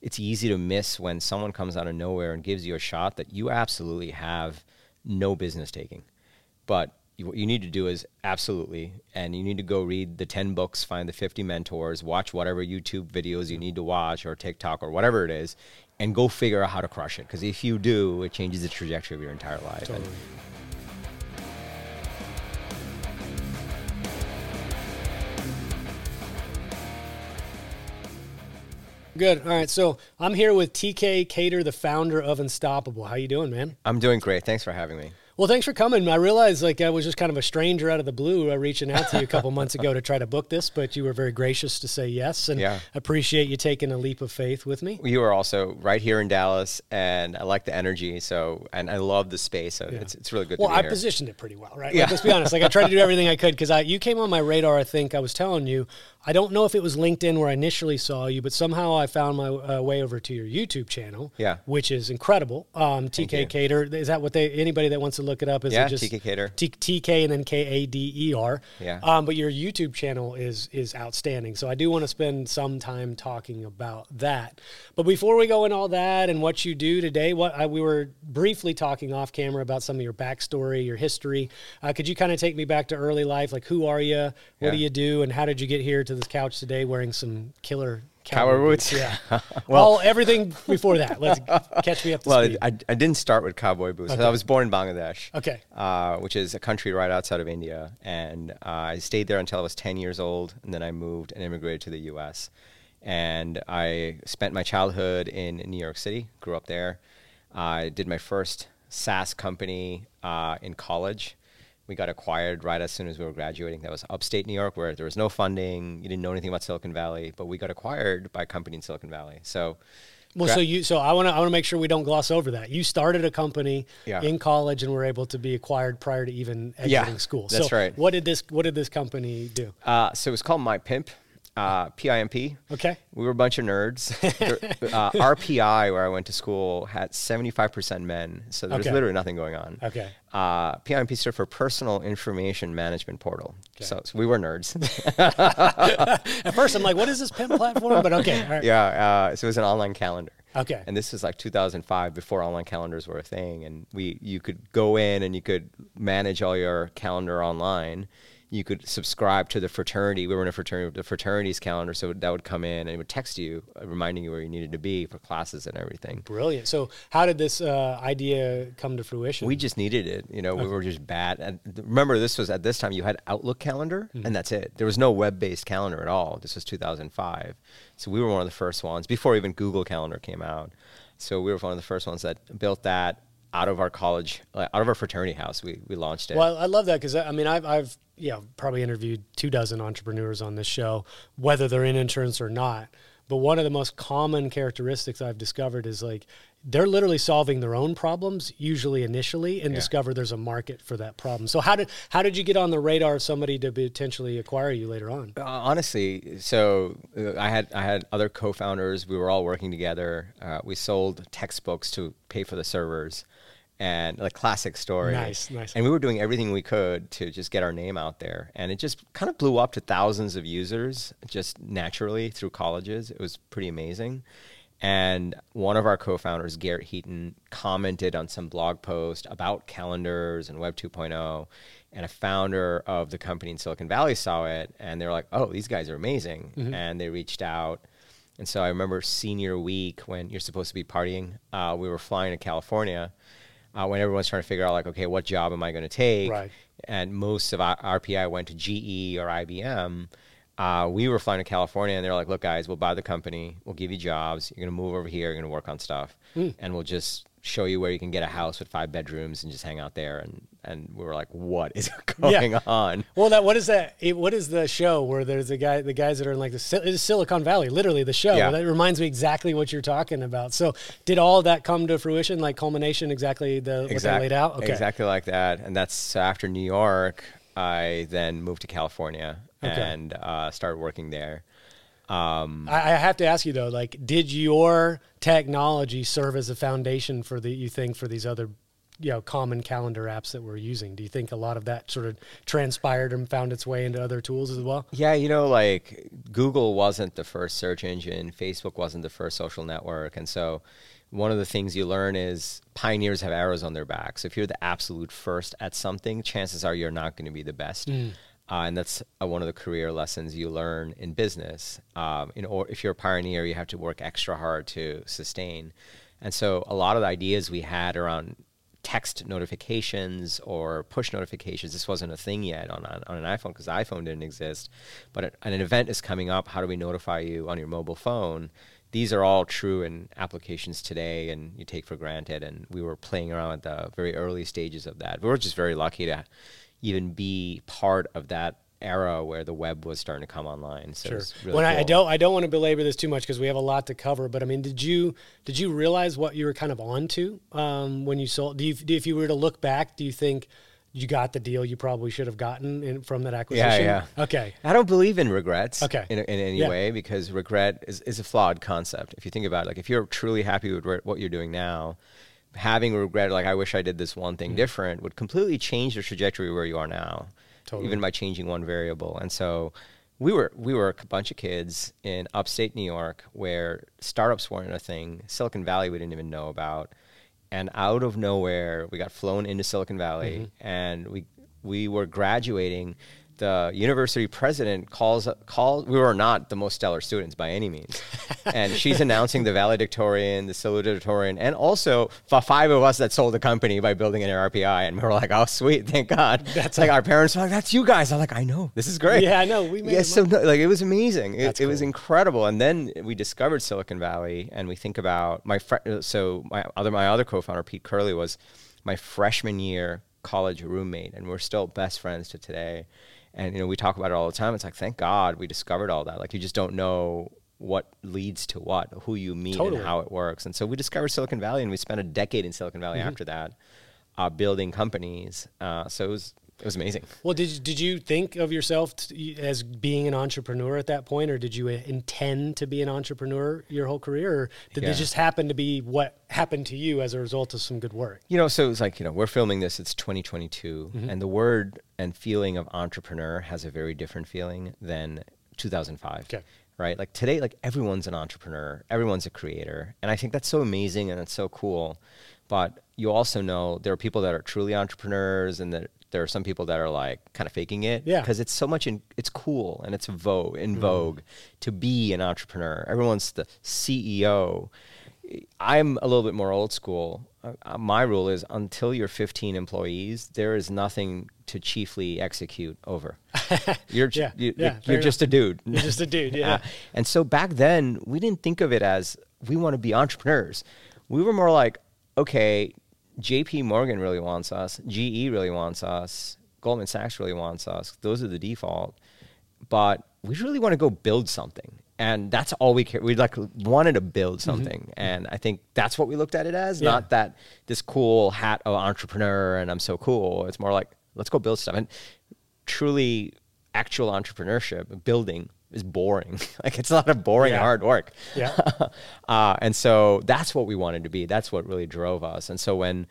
it's easy to miss when someone comes out of nowhere and gives you a shot that you absolutely have no business taking. But what you need to do is absolutely, and you need to go read the 10 books, find the 50 mentors, watch whatever YouTube videos you need to watch or TikTok or whatever it is, and go figure out how to crush it. Because if you do, it changes the trajectory of your entire life. Totally. And Good. All right. So I'm here with TK Kader, the founder of Unstoppable. How you doing, man? I'm doing great. Thanks for having me. Well, thanks for coming. I realized like I was just kind of a stranger out of the blue uh, reaching out to you a couple months ago to try to book this, but you were very gracious to say yes, and Yeah. appreciate you taking a leap of faith with me. You are also right here in Dallas, and I like the energy. So, and I love the space. So it's, it's really good Well, to be I here. positioned it pretty well, right? Yeah. Like, let's be honest. Like I tried to do everything I could because I you came on my radar. I think I was telling you. I don't know if it was LinkedIn where I initially saw you, but somehow I found my uh, way over to your YouTube channel. Yeah. which is incredible. Um, TK. Kader is that what they? Anybody that wants to look it up is Yeah, it just TK Kader. T- TK and then K A D E R. Yeah. Um, but your YouTube channel is is outstanding. So I do want to spend some time talking about that. But before we go in all that and what you do today, what I, we were briefly talking off camera about some of your backstory, your history. Uh, could you kind of take me back to early life? Like who are you? What Yeah. do you do? And how did you get here to this couch today wearing some killer Cowboy cowboy boots? Yeah. Well- well, everything before that. Let's catch me up to Well. I, I didn't start with cowboy boots. Okay. I was born in Bangladesh. Okay. Uh, which is a country right outside of India. And uh, I stayed there until I was 10 years old. And then I moved and immigrated to the US. And I spent my childhood in New York City, grew up there. I did my first SaaS company uh, in college. We got acquired right as soon as we were graduating. That was upstate New York, where there was no funding. You didn't know anything about Silicon Valley, but we got acquired by a company in Silicon Valley. So, Well, gra- so you, so I want to, I want to make sure we don't gloss over that. You started a company Yeah. in college and were able to be acquired prior to even exiting Yeah, school. that's right. What did this, what did this company do? uh, so it was called My Pimp, uh, P-I-M-P. Okay. We were a bunch of nerds. Uh, RPI, where I went to school, had 75% men. So there was Okay. literally nothing going on. Okay. Uh, PIMP stood for Personal Information Management Portal. So, so we were nerds. At first, I'm like, what is this pimp platform? But okay. All right. yeah. Uh, so it was an online calendar. Okay. And this was like 2005, before online calendars were a thing. And we, you could go in and you could manage all your calendar online. You could subscribe to the fraternity. We were in a fraternity, the fraternity's calendar, so that would come in and it would text you, uh, reminding you where you needed to be for classes and everything. Brilliant. So how did this uh, idea come to fruition? We just needed it. You know, we were just bad. And remember, this was at this time you had Outlook calendar, Mm-hmm. and that's it. There was no web-based calendar at all. This was 2005, so we were one of the first ones before even Google Calendar came out. So we were one of the first ones that built that out of our college, uh, out of our fraternity house. We we launched it. Well, I love that because I mean, I've, I've, yeah, probably interviewed two dozen entrepreneurs on this show, whether they're in insurance or not. But one of the most common characteristics I've discovered is like they're literally solving their own problems, usually initially, and Yeah. discover there's a market for that problem. So how did how did you get on the radar of somebody to potentially acquire you later on? Uh, honestly, so uh, I had I had other co-founders. We were all working together. Uh, we sold textbooks to pay for the servers, and like classic story. Nice, nice. And we were doing everything we could to just get our name out there, and it just kind of blew up to thousands of users just naturally through colleges. It was pretty amazing. And one of our co-founders, Garrett Heaton, commented on some blog post about calendars and Web 2.0. And a founder of the company in Silicon Valley saw it, and they were like, "Oh, these guys are amazing!" And they reached out. And so I remember senior week when you're supposed to be partying. Uh, we were flying to California uh, when everyone's trying to figure out like, okay, what job am I going to take? Right. And most of our RPI went to GE or IBM. Uh, we were flying to California, and they're like, "Look, guys, we'll buy the company. We'll give you jobs. You're going to move over here. You're going to work on stuff, and we'll just show you where you can get a house with five bedrooms and just hang out there." And and we were like, "What is going on?" Well, that what is that? it- What is the show where there's a guy, the guys that are in like the it's Silicon Valley, literally the show. Yeah. That reminds me exactly what you're talking about. So, did all that come to fruition, like culmination, exactly the what they laid out? Okay, Exactly like that. And that's after New York, I then moved to California Okay. and uh, started working there. Um, I, I have to ask you though, like, did your technology serve as a foundation for the you think for these other you know common calendar apps that we're using. Do you think a lot of that sort of transpired and found its way into other tools as well? Yeah, you know, like Google wasn't the first search engine, Facebook wasn't the first social network, and so one of the things you learn is pioneers have arrows on their backs. If you're the absolute first at something, chances are you're not going to be the best. Mm. Uh, and that's uh, one of the career lessons you learn in business. Um, in or if you're a pioneer, you have to work extra hard to sustain. And so a lot of the ideas we had around text notifications or push notifications. This wasn't a thing yet on, on, on an iPhone because iPhone didn't exist. But an event is coming up. How do we notify you on your mobile phone? These are all true in applications today and you take for granted. And we were playing around at the very early stages of that. We were just very lucky to even be part of that era where the web was starting to come online. So sure. Really when cool. I, don't, I don't want to belabor this too much because we have a lot to cover. But I mean, did you did you realize what you were kind of onto um, when you sold? Do you, do, if you were to look back, do you think? You got the deal you probably should have gotten in, from that acquisition. Yeah, yeah. Okay. I don't believe in regrets. Okay. In, in any yeah. way because regret is, is a flawed concept. If you think about it, like if you're truly happy with what you're doing now, having regret, like I wish I did this one thing mm-hmm. different, would completely change the trajectory where you are now totally. even by changing one variable. And so we were we were a bunch of kids in upstate New York where startups weren't a thing. Silicon Valley we didn't even know about. And out of nowhere, we got flown into Silicon Valley, mm-hmm. and we we were graduating the university president calls calls we were not the most stellar students by any means. And she's announcing the valedictorian the salutatorian and also for five of us that sold the company by building an rpi and we were like oh sweet thank god. That's like our parents were like that's you guys. I'm like i know. This is great. Yeah i know. We made yeah so no, like it was amazing. It, cool. it, was incredible. And then we discovered silicon valley and we think about my fr- so my other my other co-founder pete curley was my freshman year college roommate and we're still best friends to today and you know we talk about it all the time it's like thank god we discovered all that like you just don't know what leads to what who you meet totally. and how it works and so we discovered silicon valley and we spent a decade in silicon valley mm-hmm. after that uh, building companies uh, so it was it was amazing. Well, did you, did you think of yourself t- as being an entrepreneur at that point, or did you uh, intend to be an entrepreneur your whole career, or did yeah. it just happen to be what happened to you as a result of some good work? You know, so it's like you know we're filming this. It's 2022, mm-hmm. and the word and feeling of entrepreneur has a very different feeling than 2005. Okay. Right, like today, like everyone's an entrepreneur, everyone's a creator, and I think that's so amazing and it's so cool. But you also know there are people that are truly entrepreneurs and that there are some people that are like kind of faking it yeah. because it's so much in it's cool and it's vogue in vogue to be an entrepreneur. Everyone's the ceo i'm a little bit more old school. Uh, my rule is until you're 15 employees there is nothing to chiefly execute over. You're yeah, you, yeah, you're, you're just a dude. You're just a dude yeah. Uh, and so back then we didn't think of it as we want to be entrepreneurs. We were more like okay JP Morgan really wants us, GE really wants us, Goldman Sachs really wants us. Those are the default. But we really want to go build something. And that's all we care. We like wanted to build mm-hmm. something. Mm-hmm. And I think that's what we looked at it as, yeah. not that this cool hat of entrepreneur and I'm so cool. It's more like, let's go build stuff. And truly actual entrepreneurship, building is boring. like it's a lot of boring, yeah. hard work. Yeah. uh, and so that's what we wanted to be. That's what really drove us. And so when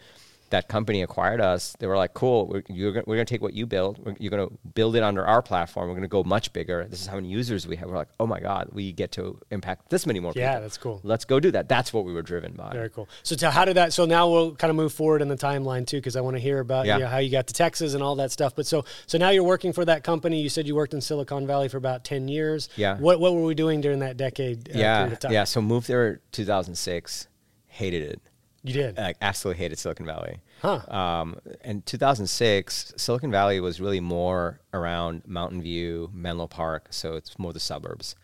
that company acquired us, they were like, "Cool, we're, you're, we're going to take what you build. We're, you're going to build it under our platform. We're going to go much bigger. This is how many users we have." We're like, "Oh my god, we get to impact this many more yeah, people." Yeah, that's cool. Let's go do that. That's what we were driven by. Very cool. So, to, how did that? So now we'll kind of move forward in the timeline too, because I want to hear about yeah. you know, how you got to Texas and all that stuff. But so, so now you're working for that company. You said you worked in Silicon Valley for about ten years. Yeah. What What were we doing during that decade? Uh, yeah. Yeah. So moved there 2006. Hated it. You did. Like absolutely hated Silicon Valley. Huh. Um, in 2006, Silicon Valley was really more around Mountain View, Menlo Park, so it's more the suburbs.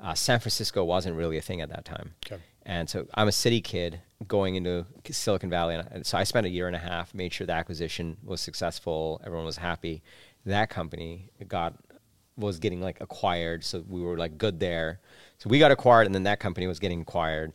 Uh, San Francisco wasn't really a thing at that time. Okay. And so I'm a city kid going into Silicon Valley. And so I spent a year and a half, made sure the acquisition was successful, everyone was happy. That company got was getting like acquired, so we were like good there. So we got acquired, and then that company was getting acquired.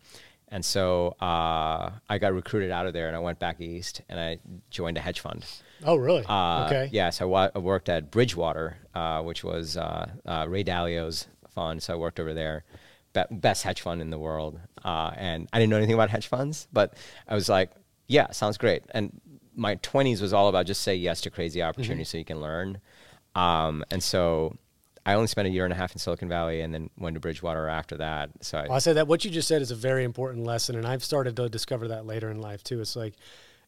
And so uh, I got recruited out of there and I went back east and I joined a hedge fund. Oh, really? Uh, okay. Yeah, so I, worked at Bridgewater, uh, which was uh, uh, Ray Dalio's fund. So I worked over there, Be- best hedge fund in the world. Uh, and I didn't know anything about hedge funds, but I was like, yeah, sounds great. And my 20s was all about just say yes to crazy opportunities Mm-hmm. so you can learn. Um, and so I only spent a year and a half in Silicon Valley and then went to Bridgewater after that. So I, Well, I say that what you just said is a very important lesson, and I've started to discover that later in life too. It's like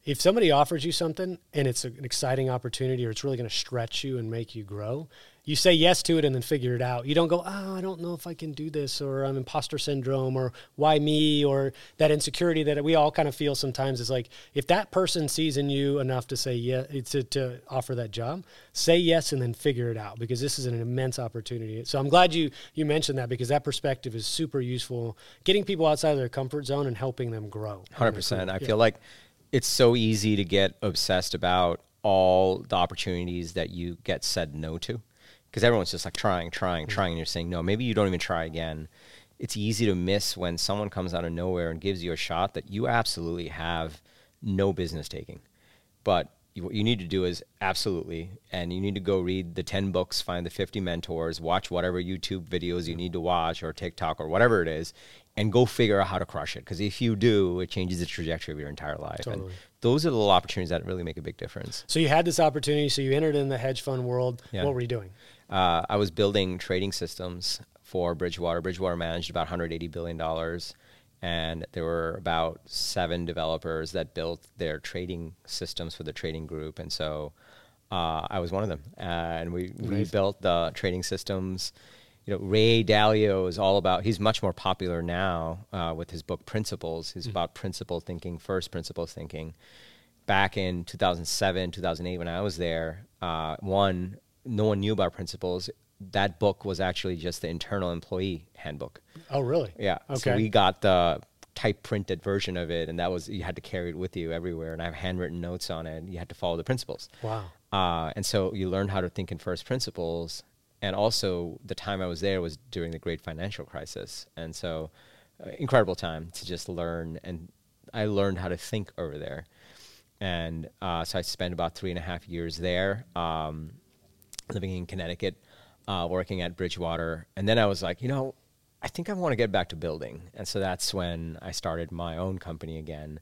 if somebody offers you something and it's an exciting opportunity or it's really going to stretch you and make you grow, you say yes to it and then figure it out. You don't go, oh, I don't know if I can do this, or I'm imposter syndrome, or why me, or that insecurity that we all kind of feel sometimes. Is like if that person sees in you enough to say yeah to, to offer that job, say yes and then figure it out because this is an immense opportunity. So I'm glad you you mentioned that because that perspective is super useful, getting people outside of their comfort zone and helping them grow. Hundred percent. I feel like it's so easy to get obsessed about all the opportunities that you get said no to, because everyone's just like trying, trying, mm. trying, and you're saying no. Maybe you don't even try again. It's easy to miss when someone comes out of nowhere and gives you a shot that you absolutely have no business taking. But you, what you need to do is absolutely, and you need to go read the 10 books, find the 50 mentors, watch whatever YouTube videos you need to watch or TikTok or whatever it is, and go figure out how to crush it. Because if you do, it changes the trajectory of your entire life. Totally. And those are the little opportunities that really make a big difference. So you had this opportunity. So you entered in the hedge fund world. Yeah. What were you doing? Uh, I was building trading systems for Bridgewater. Bridgewater managed about 180 billion dollars, and there were about seven developers that built their trading systems for the trading group. And so uh, I was one of them, uh, and we we Nice. built the trading systems. You know, Ray Dalio is all about. He's much more popular now uh, with his book Principles. He's about principle thinking, first principles thinking back in 2007, 2008, when I was there, uh, one, no one knew about principles. That book was actually just the internal employee handbook. Oh, really? Yeah. So Okay. we got the type printed version of it, and that was, you had to carry it with you everywhere. And I have handwritten notes on it. You had to follow the principles. Wow. Uh, and so you learn how to think in first principles. And also, the time I was there was during the great financial crisis. And so, uh, incredible time to just learn. And I learned how to think over there. And uh, so I spent about three and a half years there, um, living in Connecticut, uh, working at Bridgewater. And then I was like, you know, I think I want to get back to building. And so that's when I started my own company again,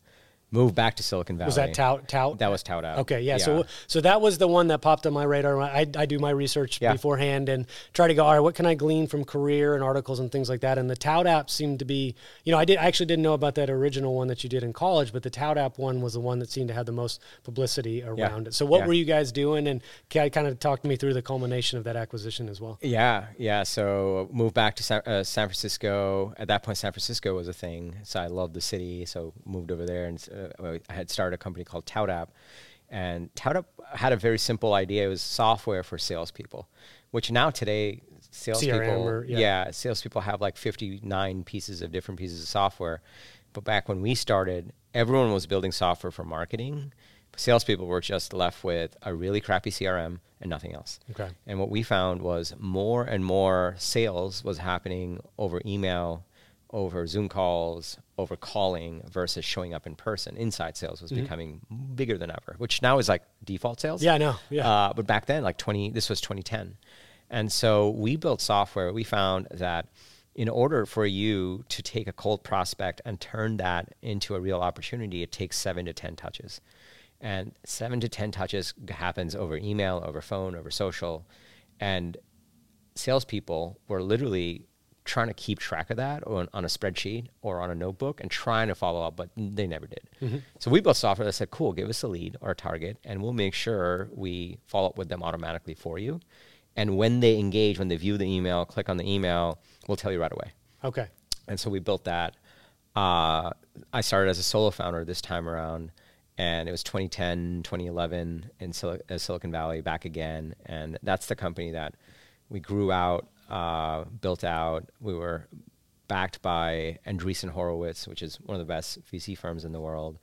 moved back to Silicon Valley. Was that tout? Tout? That was ToutApp. Okay, yeah, So so that was the one that popped on my radar. I, I do my research Yeah. beforehand and try to go, all right, what can I glean from career and articles and things like that? And the Tout app seemed to be, you know, I did I actually didn't know about that original one that you did in college, but the Tout app one was the one that seemed to have the most publicity around it. So what Yeah. were you guys doing? And can kind of talk me through the culmination of that acquisition as well? Yeah, yeah. So moved back to San, uh, San Francisco. At that point, San Francisco was a thing. So I loved the city. So moved over there, and uh, Uh, I had started a company called Tout App. And Tout App had a very simple idea. It was software for salespeople, which now today salespeople, or- yeah. yeah. salespeople have like fifty nine pieces of different pieces of software. But back when we started, everyone was building software for marketing. Salespeople were just left with a really crappy CRM and nothing else. Okay. And what we found was more and more sales was happening over email, over Zoom calls, over calling versus showing up in person. Inside sales was becoming bigger than ever, which now is like default sales. Yeah, I know. Yeah. Uh, but back then, like 20, this was 2010. And so we built software. We found that in order for you to take a cold prospect and turn that into a real opportunity, it takes seven to 10 touches. And seven to 10 touches happens over email, over phone, over social. And salespeople were literally trying to keep track of that on, on a spreadsheet or on a notebook and trying to follow up, but they never did. So we built software that said, cool, give us a lead or a target, and we'll make sure we follow up with them automatically for you. And when they engage, when they view the email, click on the email, we'll tell you right away. Okay. And so we built that. Uh, I started as a solo founder this time around, and it was 2010, 2011 in Sil- uh, Silicon Valley, back again. And that's the company that we grew out, uh, built out. We were backed by Andreessen Horowitz, which is one of the best VC firms in the world.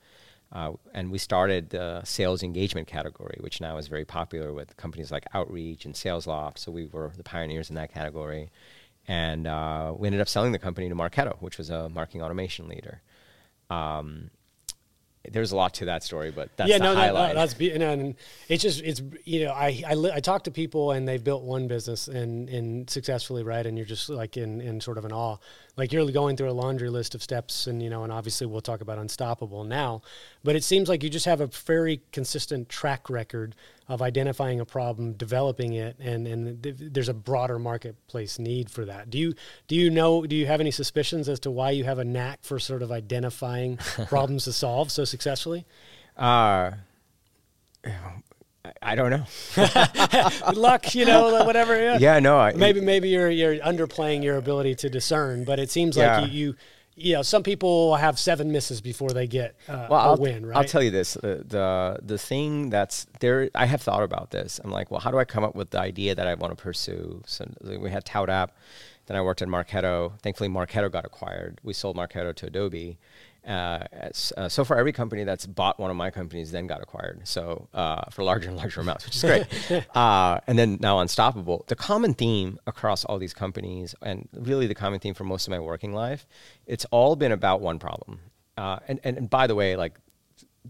Uh, and we started the sales engagement category, which now is very popular with companies like Outreach and SalesLoft. So we were the pioneers in that category. And uh, we ended up selling the company to Marketo, which was a marketing automation leader. Um, there's a lot to that story, but that's yeah, the no, that, highlight. that's be, and, and it's just it's you know I I, li- I talk to people and they've built one business and and successfully right, and you're just like in in sort of an awe. Like you're going through a laundry list of steps and you know and obviously we'll talk about unstoppable now but it seems like you just have a very consistent track record of identifying a problem developing it and and th- there's a broader marketplace need for that. Do you do you know do you have any suspicions as to why you have a knack for sort of identifying problems to solve so successfully? Uh, I don't know. luck you know whatever yeah. Yeah, no. I, maybe maybe you're you're underplaying your ability to discern but it seems Yeah. like you, you you know some people have seven misses before they get uh, well, a I'll, win right I'll tell you this: the, the the thing that's there. I have thought about this. I'm like, well, how do I come up with the idea that I want to pursue? So we had Tout App, then I worked at Marketo. Thankfully, Marketo got acquired. We sold Marketo to Adobe. Uh, uh, so far every company that's bought one of my companies, then got acquired. So uh, for larger and larger amounts, which is great. uh, and then now Unstoppable. The common theme across all these companies, and really the common theme for most of my working life, it's all been about one problem. Uh, and, and and by the way, like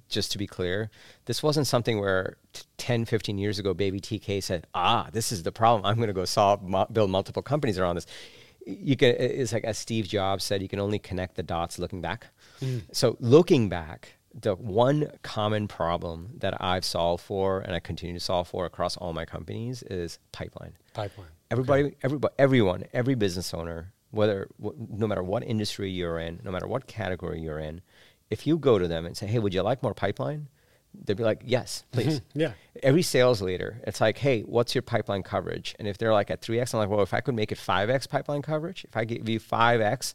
just to be clear, this wasn't something where t- 10, 15 years ago, baby TK said, ah, this is the problem. I'm going to go solve, mu- build multiple companies around this. You can, it's like as Steve Jobs said, you can only connect the dots looking back. Hmm. So looking back, the one common problem that I've solved for and I continue to solve for across all my companies is pipeline. pipeline Everybody, everybody, everyone, every business owner, whether wh- no matter what industry you're in, no matter what category you're in, if you go to them and say, "Hey, would you like more pipeline?" They'd be like, "Yes, mm-hmm. please." yeah Every sales leader, it's like, "Hey, what's your pipeline coverage?" And if they're like at three x, I'm like, "Well, if I could make it five x pipeline coverage, if I give you five x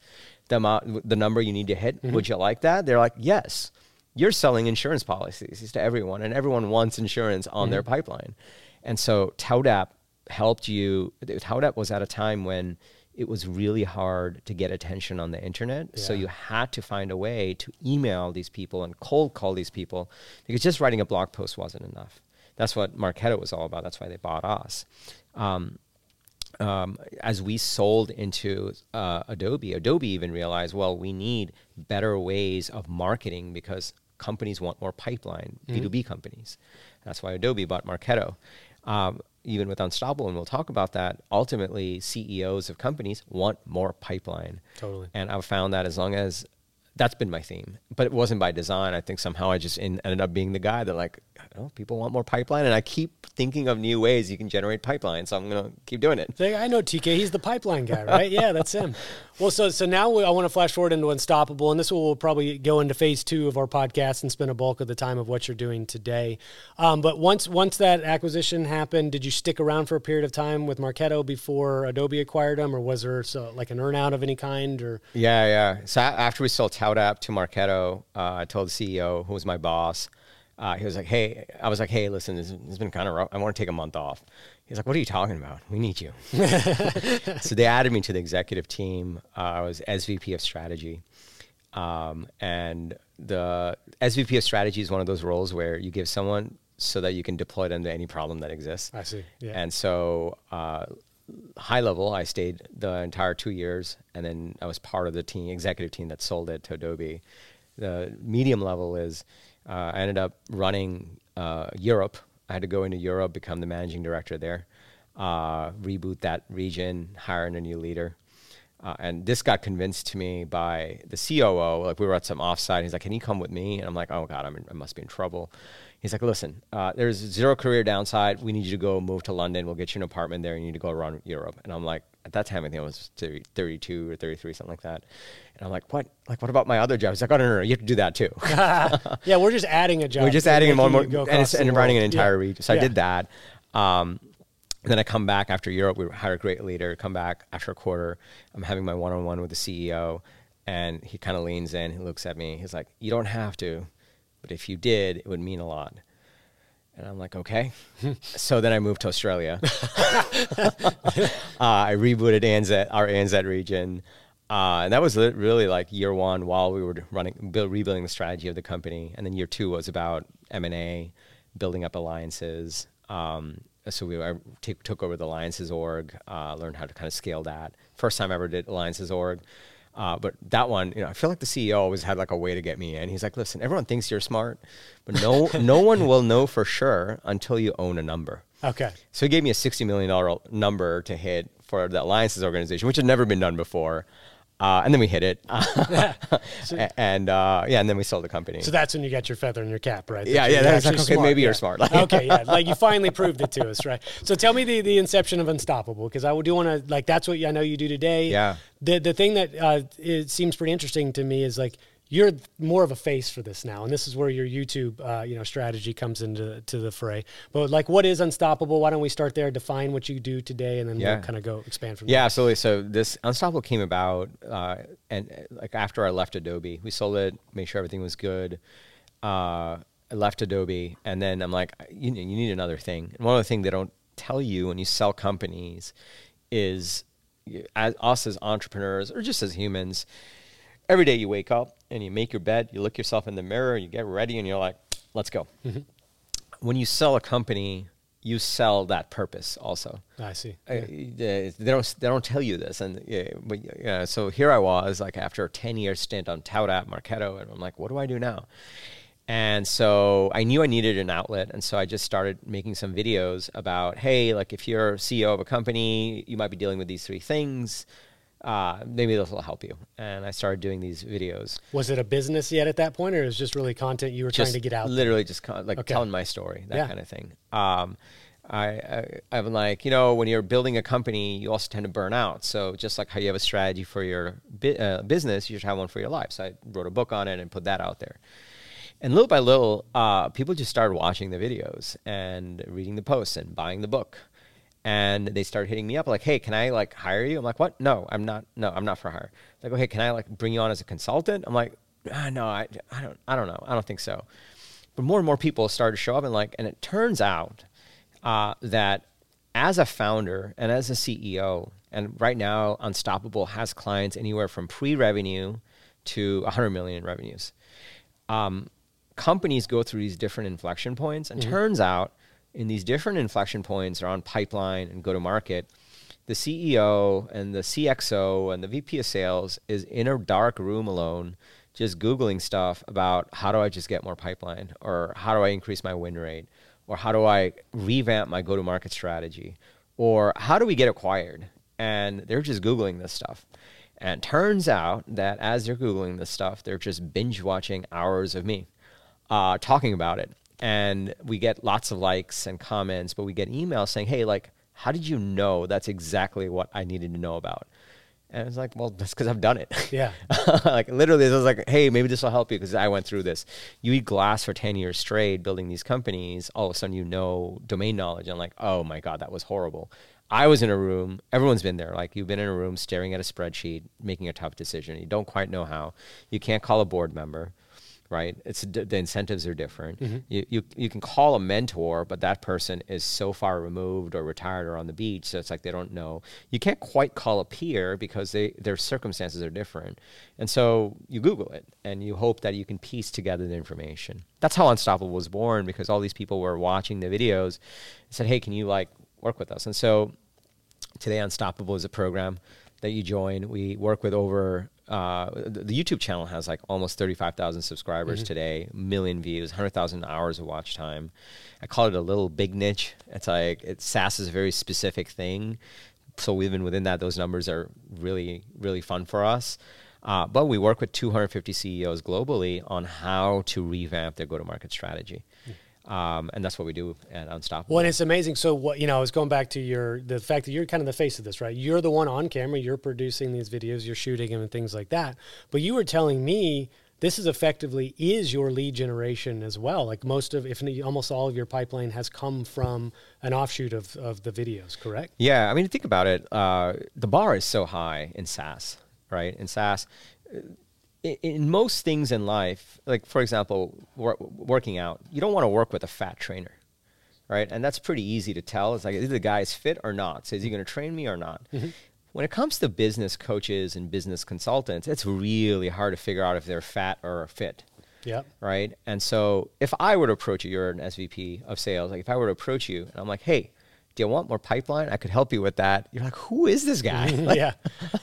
the amount, the number you need to hit, would you like that?" They're like, "Yes." You're selling insurance policies to everyone, and everyone wants insurance on their pipeline. And so ToutApp helped you. ToutApp was at a time when it was really hard to get attention on the internet. So you had to find a way to email these people and cold call these people because just writing a blog post wasn't enough. That's what Marketo was all about. That's why they bought us. Um, um, as we sold into uh, Adobe, Adobe even realized, well, we need better ways of marketing because companies want more pipeline, B2B companies. That's why Adobe bought Marketo. Um, even with Unstoppable, and we'll talk about that, ultimately, CEOs of companies want more pipeline. Totally. And I've found that as long as that's been my theme, but it wasn't by design. I think somehow I just in, ended up being the guy that like, oh, people want more pipeline, and I keep thinking of new ways you can generate pipeline. So I'm gonna keep doing it. I know TK. He's the pipeline guy, right? yeah, that's him. Well, so so now we, I want to flash forward into Unstoppable, and this will we'll probably go into phase two of our podcast and spend a bulk of the time of what you're doing today. Um, but once once that acquisition happened, did you stick around for a period of time with Marketo before Adobe acquired them, or was there so like an earnout of any kind? Or Yeah, yeah. So after we sold ToutApp to Marketo, uh, I told the CEO, who was my boss, uh, he was like, "Hey," I was like, "Hey, listen, this, this has been kind of rough. I want to take a month off." He's like, "What are you talking about? We need you." so they added me to the executive team. Uh, I was SVP of strategy, um, and the SVP of strategy is one of those roles where you give someone so that you can deploy them to any problem that exists. I see. Yeah. And so, uh, high level, I stayed the entire two years, and then I was part of the team, executive team that sold it to Adobe. The medium level is uh, I ended up running uh, Europe. I had to go into Europe, become the managing director there, uh, reboot that region, hire in a new leader. Uh, and this got convinced to me by the COO. Like we were at some offsite. and He's like, "Can you come with me?" And I'm like, "Oh God, I'm in, I must be in trouble." He's like, "Listen, uh, there's zero career downside. We need you to go move to London. We'll get you an apartment there. You need to go around Europe." And I'm like, at that time, I think I was 30, 32 or 33, something like that. And I'm like, "What? Like, what about my other job?" He's like, "Oh no, no, no. You have to do that too." yeah, we're just adding a job. We're just adding make more and more, you go and, across it's, and running an entire Yeah. region. So I did that. Um, and then I come back after Europe. We hired a great leader. Come back after a quarter. I'm having my one-on-one with the CEO, and he kind of leans in. He looks at me. He's like, "You don't have to, but if you did, it would mean a lot." And I'm like, "Okay." so then I moved to Australia. uh, I rebooted ANZ, our ANZ region. Uh, and that was really like year one while we were running, build, rebuilding the strategy of the company. And then year two was about M&A, building up alliances. Um, so we I take, took over the alliances org, uh, learned how to kind of scale that. First time I ever did alliances org. Uh, but that one, you know, I feel like the CEO always had like a way to get me in. He's like, listen, everyone thinks you're smart, but no, no one will know for sure until you own a number. Okay. So he gave me a $60 million number to hit for the alliances organization, which had never been done before. Uh, and then we hit it, and uh, yeah, and then we sold the company. So that's when you got your feather in your cap, right? That Yeah, yeah, that's like, okay, smart, maybe yeah. you're smart. Like- okay, yeah, like you finally proved it to us, right? So tell me the, the inception of Unstoppable, because I do want to like that's what I know you do today. Yeah. The the thing that uh, it seems pretty interesting to me is like you're more of a face for this now, and this is where your YouTube uh, you know strategy comes into to the fray. But like, what is Unstoppable? Why don't we start there? Define what you do today, and then Yeah. we'll kind of go expand from there. Yeah, absolutely. So this Unstoppable came about, uh, and like after I left Adobe, we sold it, made sure everything was good. Uh, I left Adobe, and then I'm like, you, you need another thing. And one of the things they don't tell you when you sell companies is, as us as entrepreneurs or just as humans, every day you wake up and you make your bed, you look yourself in the mirror, you get ready, and you're like, let's go. When you sell a company, you sell that purpose also. I see. Uh, they they don't they don't tell you this, and yeah, but yeah. So here I was, like after a ten year stint on app Marketo, and I'm like, what do I do now? And so I knew I needed an outlet, and so I just started making some videos about, hey, like if you're CEO of a company, you might be dealing with these three things. Uh, maybe this will help you. And I started doing these videos. Was it a business yet at that point, or it was just really content you were trying to get out? there? Literally, just kind like Okay. telling my story, that Yeah. kind of thing. Um, I, I I'm like, you know, when you're building a company, you also tend to burn out. So just like how you have a strategy for your bi- uh, business, you should have one for your life. So I wrote a book on it and put that out there. And little by little, uh, people just started watching the videos and reading the posts and buying the book. And they started hitting me up like, "Hey, can I like hire you?" I'm like, "What? No, I'm not. No, I'm not for hire." Like, "Okay, can I like bring you on as a consultant?" I'm like, ah, "No, I, I don't, I don't know. I don't think so." But more and more people started to show up and like, and it turns out uh, that as a founder and as a CEO, and right now Unstoppable has clients anywhere from pre-revenue to 100 million in revenues. Um, companies go through these different inflection points, and turns out in these different inflection points around pipeline and go to market, the CEO and the CXO and the VP of sales is in a dark room alone, just Googling stuff about how do I just get more pipeline or how do I increase my win rate or how do I revamp my go to market strategy or how do we get acquired? And they're just Googling this stuff. And turns out that as they're Googling this stuff, they're just binge watching hours of me uh, talking about it. And we get lots of likes and comments, but we get emails saying, hey, like, how did you know that's exactly what I needed to know about? And it's like, well, that's because I've done it. Yeah. like literally, it was like, hey, maybe this will help you because I went through this. You eat glass for 10 years straight building these companies. All of a sudden, you know domain knowledge. And I'm like, oh my God, that was horrible. I was in a room, everyone's been there. Like, you've been in a room staring at a spreadsheet, making a tough decision. You don't quite know how. You can't call a board member right? It's the incentives are different. Mm-hmm. You, you you can call a mentor, but that person is so far removed or retired or on the beach, so it's like they don't know. You can't quite call a peer because they their circumstances are different, and so you Google it and you hope that you can piece together the information. That's how Unstoppable was born because all these people were watching the videos, and said, "Hey, can you like work with us?" And so today unstoppable is a program that you join. We work with over uh, the, the youtube channel has like almost 35000 subscribers today million views 100000 hours of watch time. I call it a little big niche. It's like it saas is a very specific thing. So even within that those numbers are really really fun for us. Uh, but we work with 250 ceos globally on how to revamp their go-to-market strategy um, and that's what we do at unstoppable Well, and it's amazing. So what you know, I was going back to your the fact that you're kind of the face of this, right? You're the one on camera. You're producing these videos. You're shooting them and things like that. But you were telling me this is effectively is your lead generation as well. Like most of, if almost all of your pipeline has come from an offshoot of of the videos. Correct? Yeah, I mean, think about it. Uh, the bar is so high in SaaS, right? In SaaS, in, in most things in life, like for example, wor- working out, you don't want to work with a fat trainer, right? And that's pretty easy to tell. It's like, is the guy's fit or not? So is he going to train me or not? Mm-hmm. When it comes to business coaches and business consultants, it's really hard to figure out if they're fat or fit Yep. right? And so if I were to approach you, you're an SVP of sales. Like if I were to approach you and I'm like, hey, do you want more pipeline? I could help you with that. You're like, who is this guy? Like, yeah.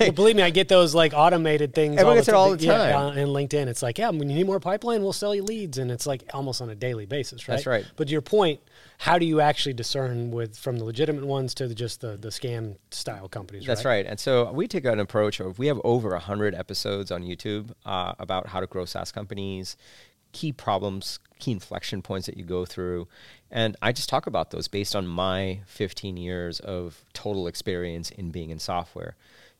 well, believe me, I get those like automated things. Everyone gets it all the time. on- in LinkedIn, it's like, yeah, when you need more pipeline, we'll sell you leads, and it's like almost on a daily basis, right? That's right. But to your point, how do you actually discern with from the legitimate ones to the, just the the scam style companies? That's right. And so we take an approach of we have over 100 episodes on YouTube uh, about how to grow SaaS companies, key problems, key inflection points that you go through. And I just talk about those based on my 15 years of total experience in being in software,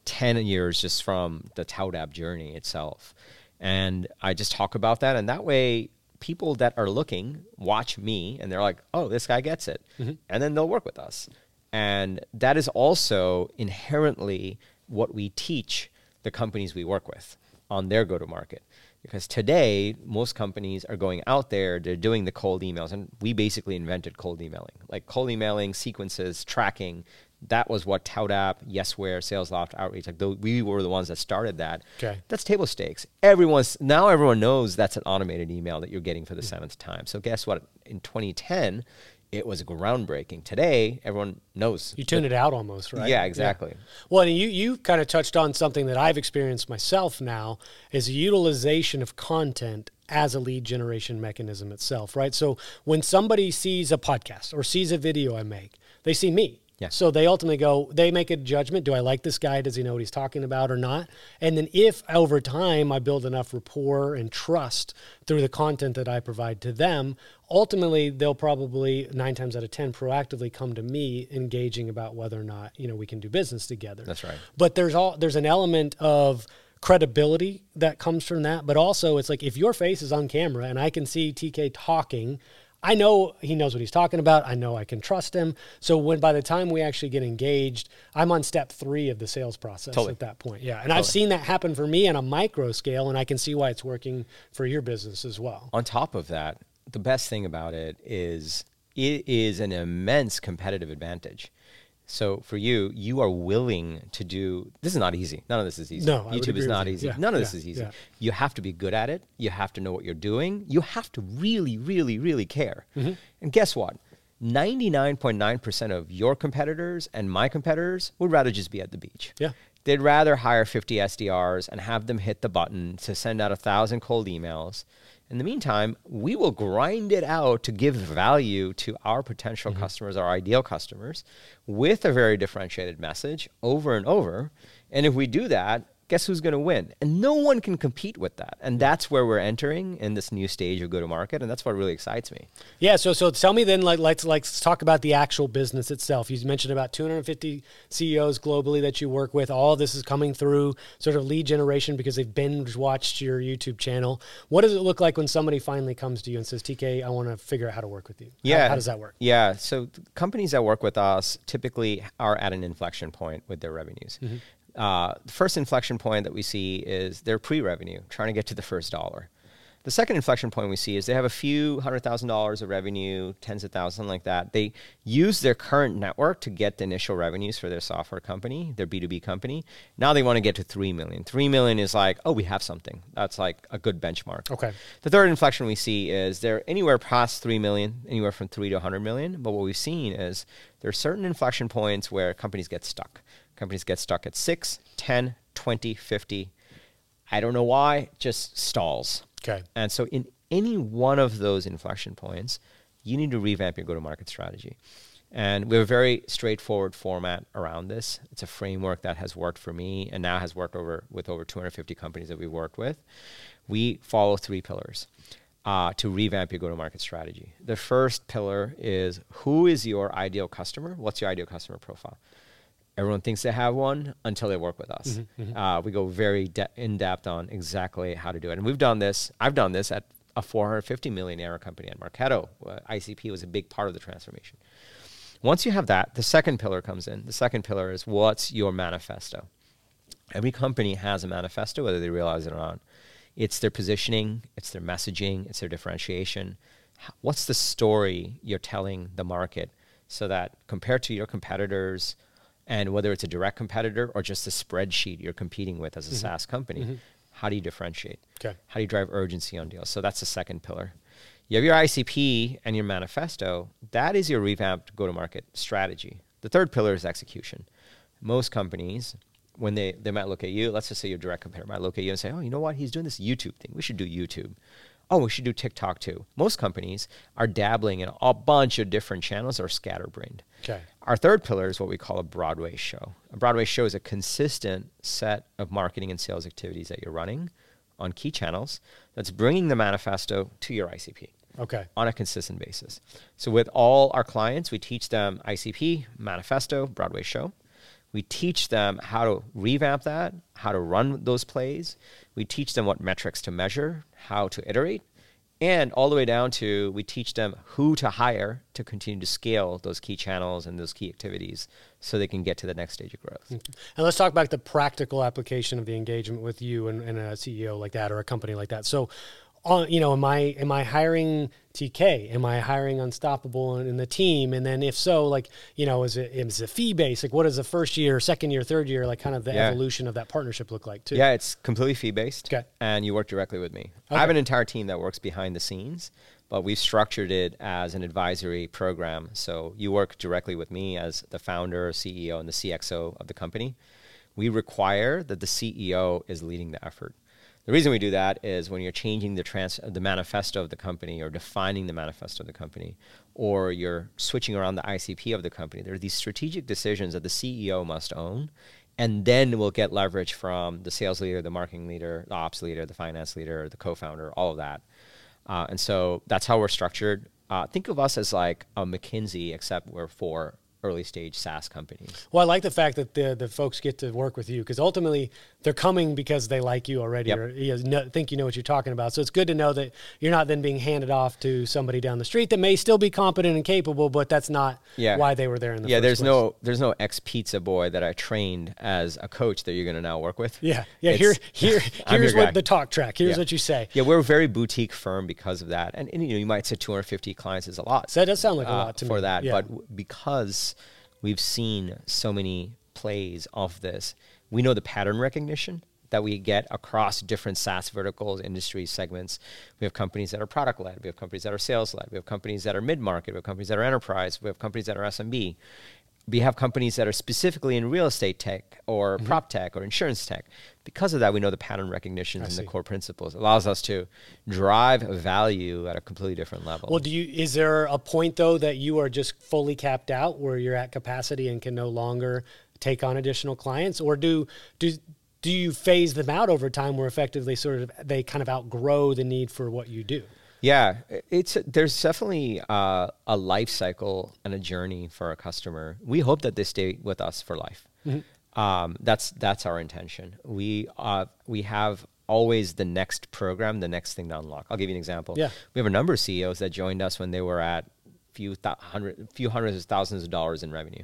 10 years just from the ToutApp journey itself. And I just talk about that. And that way, people that are looking watch me and they're like, oh, this guy gets it. Mm-hmm. And then they'll work with us. And that is also inherently what we teach the companies we work with on their go to market. Because today, most companies are going out there, they're doing the cold emails, and we basically invented cold emailing. Like cold emailing, sequences, tracking, that was what ToutApp, Yesware, SalesLoft, Outreach, like the, we were the ones that started that. Okay. That's table stakes. Everyone's now everyone knows that's an automated email that you're getting for the hmm. seventh time. So guess what? In 2010, it was groundbreaking. Today, everyone knows. You tune it out almost, right? Yeah, exactly. Well, and you you kind of touched on something that I've experienced myself now is the utilization of content as a lead generation mechanism itself, right? So when somebody sees a podcast or sees a video I make, they see me. Yeah. So they ultimately go, they make a judgment. Do I like this guy? Does he know what he's talking about or not? And then if over time I build enough rapport and trust through the content that I provide to them, ultimately they'll probably nine times out of 10 proactively come to me engaging about whether or not, you know, we can do business together. That's right. But there's all, there's an element of credibility that comes from that. But also it's like if your face is on camera and I can see TK talking, I know he knows what he's talking about. I know I can trust him. So when by the time we actually get engaged, I'm on step three of the sales process Totally. at that point. Yeah. And I've seen that happen for me on a micro scale, and I can see why it's working for your business as well. On top of that, the best thing about it is it is an immense competitive advantage. So for you, you are willing to do. This is not easy. None of this is easy. No, YouTube is not easy. Yeah, None of this is easy. yeah. You have to be good at it. You have to know what you're doing. You have to really, really, really care. Mm-hmm. And guess what? 99.9% of your competitors and my competitors would rather just be at the beach. Yeah. They'd rather hire 50 SDRs and have them hit the button to send out a thousand cold emails. In the meantime, we will grind it out to give value to our potential mm-hmm. customers, our ideal customers, with a very differentiated message over and over. And if we do that, guess who's going to win? And no one can compete with that. And that's where we're entering in this new stage of go to market. And that's what really excites me. Yeah, so so tell me then, like let's let's talk about the actual business itself. You mentioned about 250 CEOs globally that you work with. All this is coming through sort of lead generation because they've binge watched your YouTube channel. What does it look like when somebody finally comes to you and says, "TK, I want to figure out how to work with you"? Yeah. how, does that work? Yeah. So companies that work with us typically are at an inflection point with their revenues. Mm-hmm. Uh, the first inflection point that we see is their pre-revenue, trying to get to the first dollar. The second inflection point we see is they have a few hundred thousand dollars of revenue, tens of thousands, like that. They use their current network to get the initial revenues for their software company, their B2B company. Now they want to get to 3 million. 3 million is like, oh, we have something. That's like a good benchmark. Okay. The third inflection we see is they're anywhere past 3 million, anywhere from 3 to 100 million. But what we've seen is there are certain inflection points where companies get stuck. Companies get stuck at 6, 10, 20, 50. I don't know why, just stalls. Okay. And so, in any one of those inflection points, you need to revamp your go to market strategy. And we have a very straightforward format around this. It's a framework that has worked for me and now has worked over with over 250 companies that we've worked with. We follow three pillars uh, to revamp your go to market strategy. The first pillar is who is your ideal customer? What's your ideal customer profile? Everyone thinks they have one until they work with us. Uh, we go very de- in depth on exactly how to do it, and we've done this. I've done this at a 450 million ARR company at Marketo. Uh, ICP was a big part of the transformation. Once you have that, the second pillar comes in. The second pillar is what's your manifesto. Every company has a manifesto, whether they realize it or not. It's their positioning, it's their messaging, it's their differentiation. What's the story you're telling the market so that compared to your competitors, and whether it's a direct competitor or just a spreadsheet you're competing with as a mm-hmm. SaaS company, mm-hmm. how do you differentiate? Okay. How do you drive urgency on deals? So that's the second pillar. You have your ICP and your manifesto. That is your revamped go to market strategy. The third pillar is execution. Most companies, when they, they might look at you, let's just say your direct competitor might look at you and say, oh, you know what? He's doing this YouTube thing. We should do YouTube. Oh, we should do TikTok too. Most companies are dabbling in a bunch of different channels or scatterbrained. Okay. Our third pillar is what we call a Broadway show. A Broadway show is a consistent set of marketing and sales activities that you're running on key channels that's bringing the manifesto to your ICP Okay. on a consistent basis. So with all our clients, we teach them ICP, manifesto, Broadway show. We teach them how to revamp that, how to run those plays. We teach them what metrics to measure, how to iterate, and all the way down to we teach them who to hire to continue to scale those key channels and those key activities so they can get to the next stage of growth. Mm-hmm. And let's talk about the practical application of the engagement with you and, and a CEO like that or a company like that. So, on you know, am I am I hiring TK? Am I hiring Unstoppable in, in the team? And then if so, like you know, is it is it fee based? Like what does the first year, second year, third year, like kind of the Yeah. evolution of that partnership look like too? Yeah, it's completely fee based. Okay. And you work directly with me. Okay. I have an entire team that works behind the scenes, but we've structured it as an advisory program. So you work directly with me as the founder, CEO, and the CXO of the company. We require that the CEO is leading the effort. The reason we do that is when you're changing the trans- the manifesto of the company or defining the manifesto of the company, or you're switching around the ICP of the company, there are these strategic decisions that the CEO must own, and then we'll get leverage from the sales leader, the marketing leader, the ops leader, the finance leader, the co-founder, all of that. Uh, and so that's how we're structured. Uh, think of us as like a McKinsey, except we're for early stage SaaS companies. Well, I like the fact that the the folks get to work with you because ultimately they're coming because they like you already Yep. or you know, think you know what you're talking about. So it's good to know that you're not then being handed off to somebody down the street that may still be competent and capable, but that's not Yeah. why they were there in the yeah, first there's place. no there's no ex pizza boy that I trained as a coach that you're going to now work with. Yeah, yeah. Here, It's- here, here's what guy. the talk track. Here's Yeah. what you say. Yeah, we're a very boutique firm because of that, and, and you know you might say 250 clients is a lot. So that does sound like a uh, lot to for me. that, Yeah. but because we've seen so many plays of this, we know the pattern recognition that we get across different SaaS verticals, industry segments. We have companies that are product led, we have companies that are sales led, we have companies that are mid market, we have companies that are enterprise, we have companies that are SMB. We have companies that are specifically in real estate tech or Mm-hmm. prop tech or insurance tech. Because of that, we know the pattern recognition and the core principles. It allows us to drive value at a completely different level. Well, do you? Is there a point though that you are just fully capped out, where you're at capacity and can no longer take on additional clients, or do do do you phase them out over time, where effectively sort of they kind of outgrow the need for what you do? Yeah, it's there's definitely uh, a life cycle and a journey for a customer. We hope that they stay with us for life. Um, that's that's our intention. We uh, we have always the next program, the next thing to unlock. I'll give you an example. Yeah. we have a number of CEOs that joined us when they were at few th- hundred, few hundreds of thousands of dollars in revenue.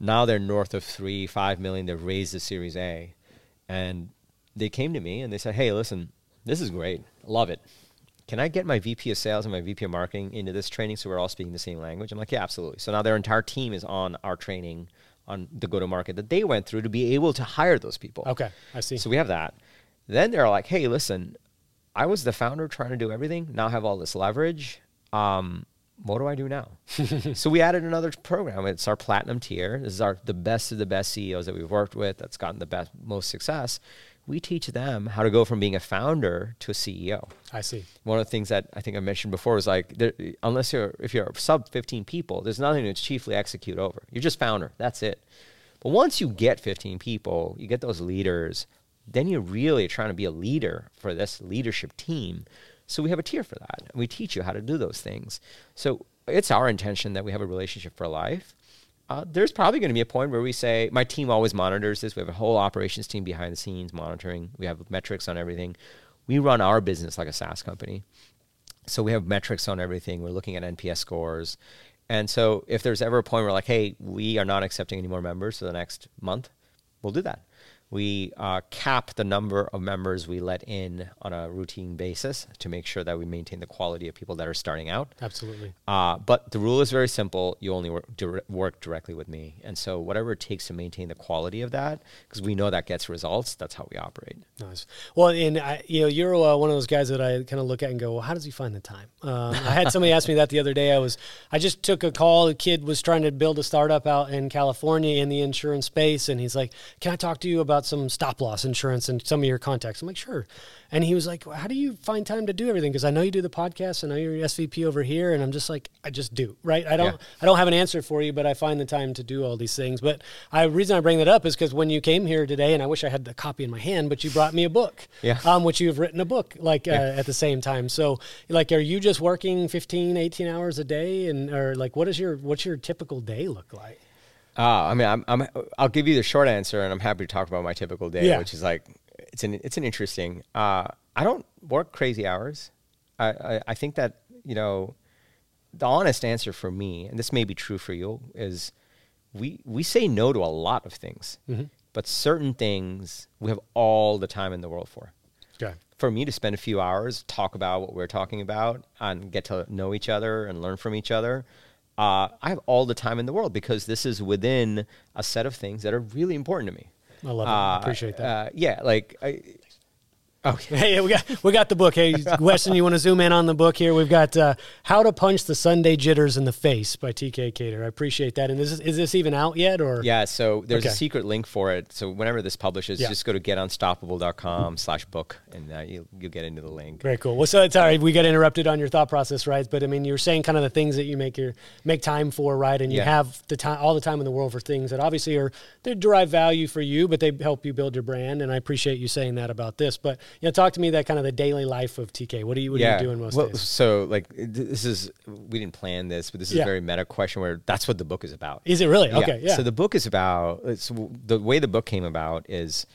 Now they're north of three, five million. They've raised the Series A, and they came to me and they said, "Hey, listen, this is great. Love it. Can I get my VP of sales and my VP of marketing into this training so we're all speaking the same language?" I'm like, "Yeah, absolutely." So now their entire team is on our training on the go to market that they went through to be able to hire those people. Okay, I see. So we have that. Then they're like, "Hey, listen, I was the founder trying to do everything. Now I have all this leverage. Um, what do I do now?" so we added another program. It's our platinum tier. This is our the best of the best CEOs that we've worked with. That's gotten the best most success. We teach them how to go from being a founder to a CEO. I see. One of the things that I think I mentioned before is like, there, unless you're if you're sub 15 people, there's nothing to chiefly execute over. You're just founder. That's it. But once you get 15 people, you get those leaders, then you're really trying to be a leader for this leadership team. So we have a tier for that. And we teach you how to do those things. So it's our intention that we have a relationship for life. Uh, there's probably going to be a point where we say, my team always monitors this. We have a whole operations team behind the scenes monitoring. We have metrics on everything. We run our business like a SaaS company. So we have metrics on everything. We're looking at NPS scores. And so if there's ever a point where like, hey, we are not accepting any more members for the next month, we'll do that. We uh, cap the number of members we let in on a routine basis to make sure that we maintain the quality of people that are starting out. Absolutely. Uh, but the rule is very simple. You only work, dire- work directly with me. And so, whatever it takes to maintain the quality of that, because we know that gets results, that's how we operate. Nice. Well, and I, you know, you're uh, one of those guys that I kind of look at and go, well, how does he find the time? Um, I had somebody ask me that the other day. I was, I just took a call. A kid was trying to build a startup out in California in the insurance space. And he's like, can I talk to you about some stop loss insurance and some of your contacts? I'm like, sure. And he was like, well, how do you find time to do everything? Because I know you do the podcast. I know you're SVP over here. And I'm just like, I just do, right? I don't, Yeah. I don't have an answer for you, but I find the time to do all these things. But I reason I bring that up is because when you came here today, and I wish I had the copy in my hand, but you brought me a book. Yeah. Um, which you've written a book like uh, at the same time. So like, are you just working 15, 18 hours a day, and or like, what is your what's your typical day look like? Uh, I mean, I'm, I'm, I'll give you the short answer, and I'm happy to talk about my typical day, Yeah. which is like, it's an, it's an interesting. Uh, I don't work crazy hours. I, I, I think that you know, the honest answer for me, and this may be true for you, is we we say no to a lot of things, but certain things we have all the time in the world for. Okay. For me to spend a few hours talk about what we're talking about and get to know each other and learn from each other, uh, I have all the time in the world because this is within a set of things that are really important to me. I love it. I appreciate that. Uh, yeah, like I, oh, Hey, we got we got the book. Hey, Weston, you want to zoom in on the book here? We've got uh, "How to Punch the Sunday Jitters in the Face" by T.K. Kader. I appreciate that. And is this, is this even out yet? Or Yeah, so there's Okay. a secret link for it. So whenever this publishes, Yeah. just go to getunstoppable.com slash book and uh, you'll, you'll get into the link. Very cool. Well, so it's all right. We got interrupted on your thought process, right? But I mean, you were saying kind of the things that you make your make time for, right? And you Yeah. have the time, all the time in the world for things that obviously are they derive value for you, but they help you build your brand. And I appreciate you saying that about this. But you know, talk to me that kind of the daily life of TK. What are you What are you doing most well, days? So like this is we didn't plan this, but this is Yeah. a very meta question where that's what the book is about. Is it really okay? Yeah. So the book is about it's, the way the book came about is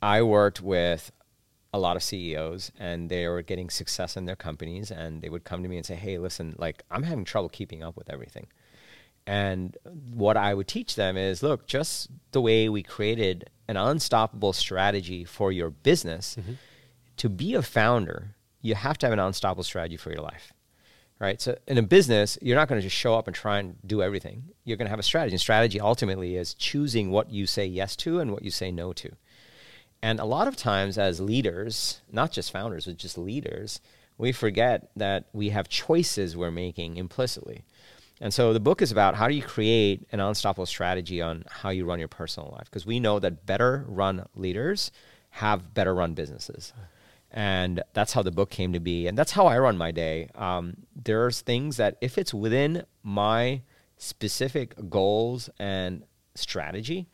I worked with a lot of CEOs and they were getting success in their companies and they would come to me and say, "Hey, listen, like I'm having trouble keeping up with everything." And what I would teach them is, look, just the way we created an unstoppable strategy for your business, mm-hmm. To be a founder, you have to have an unstoppable strategy for your life right? So in a business, you're not going to just show up and try and do everything. You're going to have a strategy. And strategy ultimately is choosing what you say yes to and what you say no to. And a lot of times, as leaders, not just founders, but just leaders, we forget that we have choices we're making implicitly. And so the book is about how do you create an unstoppable strategy on how you run your personal life? Because we know that better run leaders have better run businesses. And that's how the book came to be. And that's how I run my day. Um, there's things that, if it's within my specific goals and strategy,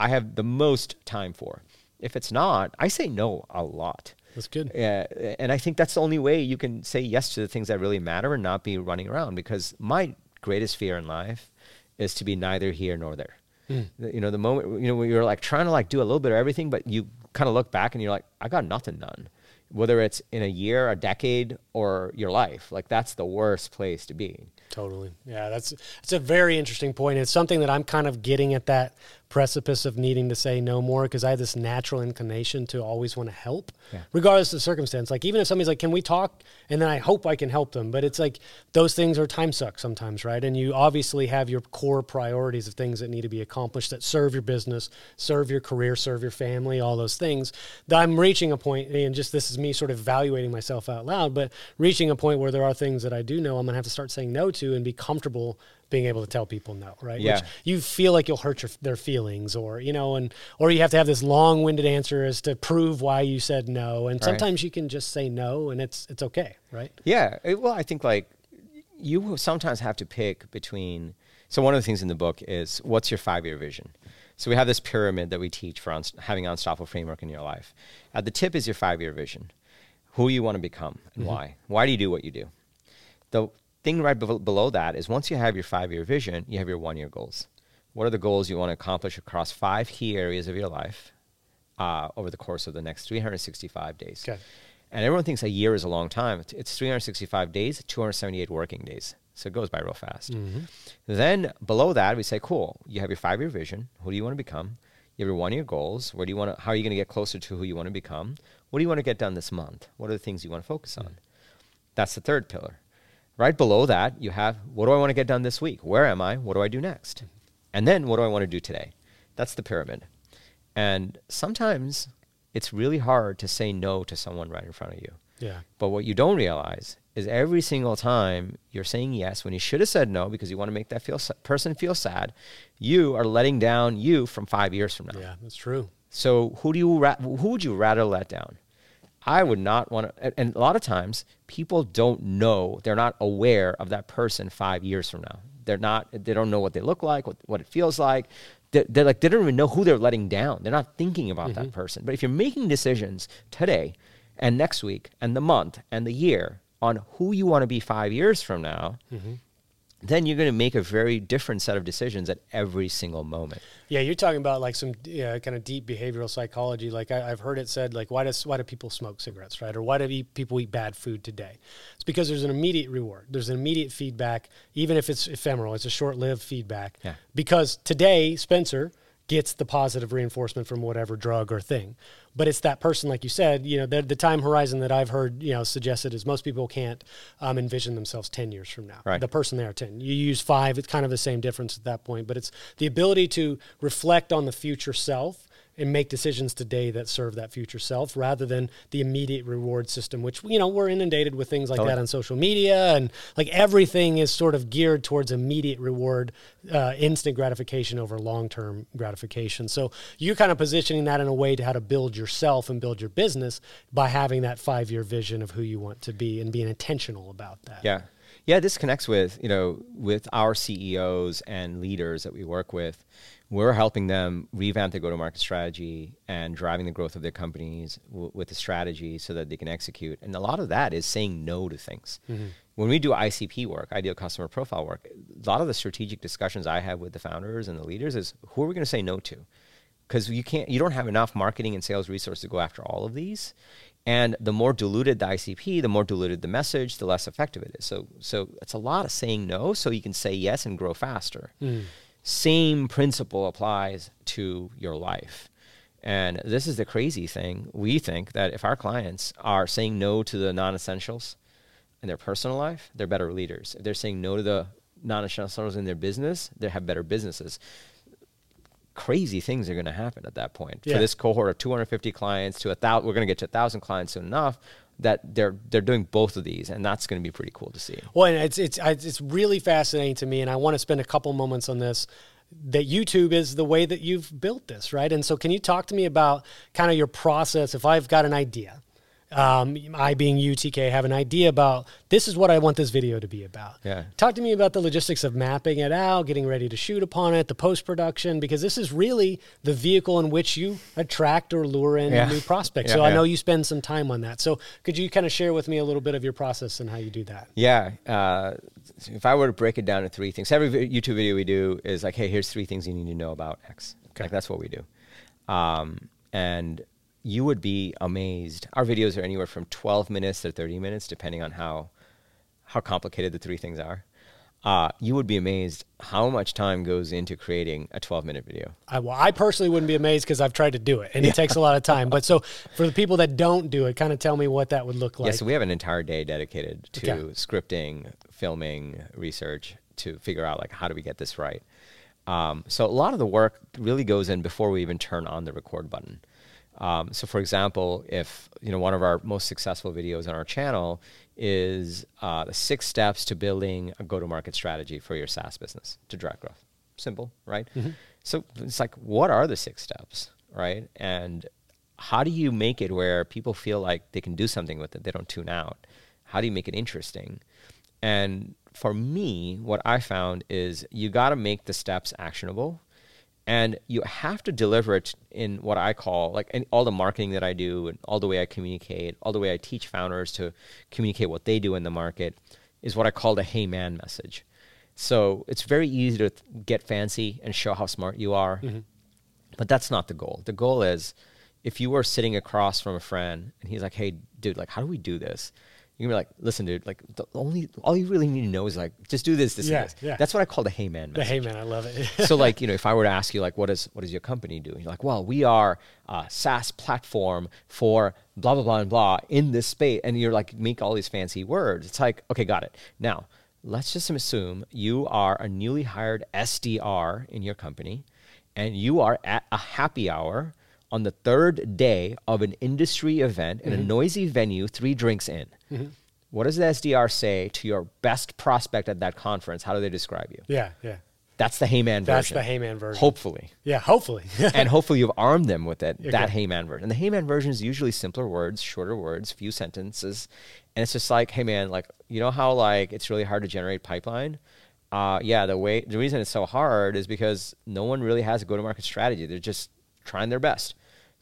I have the most time for. If it's not, I say no a lot. That's good. Yeah, and I think that's the only way you can say yes to the things that really matter and not be running around. Because my greatest fear in life is to be neither here nor there. The- You know, the moment you know when you're like trying to like do a little bit of everything, but you kind of look back and you're like, I got nothing done. Whether it's in a year, a decade, or your life, like that's the worst place to be. Totally. Yeah, that's it's a very interesting point. It's something that I'm kind of getting at that precipice of needing to say no more because I have this natural inclination to always want to help, Yeah. regardless of the circumstance. Like even if somebody's like, "Can we talk?" and then I hope I can help them, but it's like those things are time suck sometimes, right? And you obviously have your core priorities of things that need to be accomplished that serve your business, serve your career, serve your family, all those things. That I'm reaching a point, and just this is me sort of evaluating myself out loud, but reaching a point where there are things that I do know I'm gonna have to start saying no to and be comfortable being able to tell people no, right? Yeah. Which you feel like you'll hurt your, their feelings, or you know, and or you have to have this long-winded answer as to prove why you said no. And Right. sometimes you can just say no, and it's it's okay, right? Yeah. it- well, I think like you sometimes have to pick between. So one of the things in the book is what's your five year vision. So we have this pyramid that we teach for uns- having unstoppable framework in your life. At the tip is your five year vision, who you want to become and mm-hmm. why. Why do you do what you do? The thing right be- below that is once you have your five year vision, you have your one year goals. What are the goals you want to accomplish across five key areas of your life uh, over the course of the next 365 days? Okay. And everyone thinks a year is a long time. It's- It's 365 days, 278 working days. So it goes by real fast. Then below that, we say, cool, you have your five year vision. Who do you want to become? You have your one year goals. Where do you want to, how are you going to get closer to who you want to become? What do you want to get done this month? What are the things you want to focus on? That's the third pillar. Right below that, you have what do I want to get done this week? Where am I? What do I do next? And then what do I want to do today? That's the pyramid. And sometimes it's really hard to say no to someone right in front of you. Yeah. But what you don't realize is every single time you're saying yes when you should have said no because you want to make that feel person feel sad, you are letting down you from five years from now. Yeah, that's true. So who do you ra- who would you rather let down? I would not want to. And a lot of times, people don't know. They're not aware of that person five years from now. They're not. They don't know what they look like, what, what it feels like. They're, they're like they don't even know who they're letting down. They're not thinking about mm-hmm. that person. But if you're making decisions today, and next week, and the month, and the year on who you want to be five years from now, mm-hmm then you're going to make a very different set of decisions at every single moment. Yeah, you're talking about like some yeah, kind of deep behavioral psychology. Like I, have heard it said, like why does why do people smoke cigarettes, right? Or why do eat, people eat bad food today? It's because there's an immediate reward. There's an immediate feedback, even if it's ephemeral. It's a short-lived feedback. Yeah. Because today, Spencer gets the positive reinforcement from whatever drug or thing but it's that person, like you said, you know, the, the time horizon that I've heard, you know, suggested is most people can't um, envision themselves 10 years from now. Right. The person they are 10. You use five, it's kind of the same difference at that point, but it's the ability to reflect on the future self and make decisions today that serve that future self rather than the immediate reward system which you know we're inundated with things like totally. that on social media and like everything is sort of geared towards immediate reward uh, instant gratification over long-term gratification. So you're kind of positioning that in a way to how to build yourself and build your business by having that five-year vision of who you want to be and being intentional about that. Yeah. Yeah this connects with you know with our ceos and leaders that we work with we're helping them revamp their go-to-market strategy and driving the growth of their companies w- with the strategy so that they can execute. And a lot of that is saying no to things. Mm-hmm. When we do ICP work, ideal customer profile work, a lot of the strategic discussions I have with the founders and the leaders is who are we going to say no to? Because you can't, you don't have enough marketing and sales resources to go after all of these. And the more diluted the ICP, the more diluted the message, the less effective it is. So, so it's a lot of saying no, so you can say yes and grow faster. Mm same principle applies to your life. And this is the crazy thing. We think that if our clients are saying no to the non essentials in their personal life, they're better leaders. If they're saying no to the non essentials in their business, they have better businesses. Crazy things are going to happen at that point. Yeah. For this cohort of 250 clients to a thousand, we're going to get to a thousand clients soon enough that they're they're doing both of these, and that's going to be pretty cool to see. Well, and it's it's it's really fascinating to me, and I want to spend a couple moments on this. That YouTube is the way that you've built this, right? And so, can you talk to me about kind of your process? If I've got an idea, um, I being UTK have an idea about this is what I want this video to be about. Yeah. Talk to me about the logistics of mapping it out, getting ready to shoot upon it, the post production, because this is really the vehicle in which you attract or lure in yeah. new prospects. Yeah, so yeah. I know you spend some time on that. So could you kind of share with me a little bit of your process and how you do that? Yeah. Uh, if I were to break it down to three things, every YouTube video we do is like, hey, here's three things you need to know about X. Okay. Like that's what we do. Um, and you would be amazed. Our videos are anywhere from 12 minutes to 30 minutes, depending on how how complicated the three things are. Uh, you would be amazed how much time goes into creating a 12 minute video. I, well, I personally wouldn't be amazed because I've tried to do it and yeah. it takes a lot of time. But so for the people that don't do it, kind of tell me what that would look like. Yeah, so we have an entire day dedicated to okay. scripting, filming, research to figure out like how do we get this right. Um, so a lot of the work really goes in before we even turn on the record button. Um, so, for example, if you know one of our most successful videos on our channel is uh, the six steps to building a go-to-market strategy for your SaaS business to drive growth. Simple, right? Mm-hmm. So it's like, what are the six steps, right? And how do you make it where people feel like they can do something with it? They don't tune out. How do you make it interesting? And for me, what I found is you got to make the steps actionable and you have to deliver it in what I call like all the marketing that I do and all the way I communicate, all the way I teach founders to communicate what they do in the market is what I call the hey man message. So it's very easy to get fancy and show how smart you are, mm-hmm. but that's not the goal. The goal is if you were sitting across from a friend and he's like, "Hey, dude, like, how do we do this?" You can be like, listen, dude, like the only all you really need to know is like just do this, this, Yeah, and this. yeah. That's what I call the hey man The message. hey man, I love it. so like you know if i were to ask you like what is what does your company do you're like well we are a saas platform for blah blah blah and blah in this space and you're like make all these fancy words it's like okay got it now let's just assume you are a newly hired sdr in your company and you are at a happy hour on the third day of an industry event in a noisy venue three drinks in what does the sdr say to your best prospect at that conference how do they describe you yeah, yeah. that's the hey man version. That's the hey man version. Hopefully. Yeah, hopefully. and hopefully you've armed them with it, that Okay. hey man version. And the hey man version is usually simpler words, shorter words, few sentences. And it's just like, hey man, like you know how like it's really hard to generate pipeline? Uh, yeah, the way the reason it's so hard is because no one really has a go to market strategy. They're just trying their best.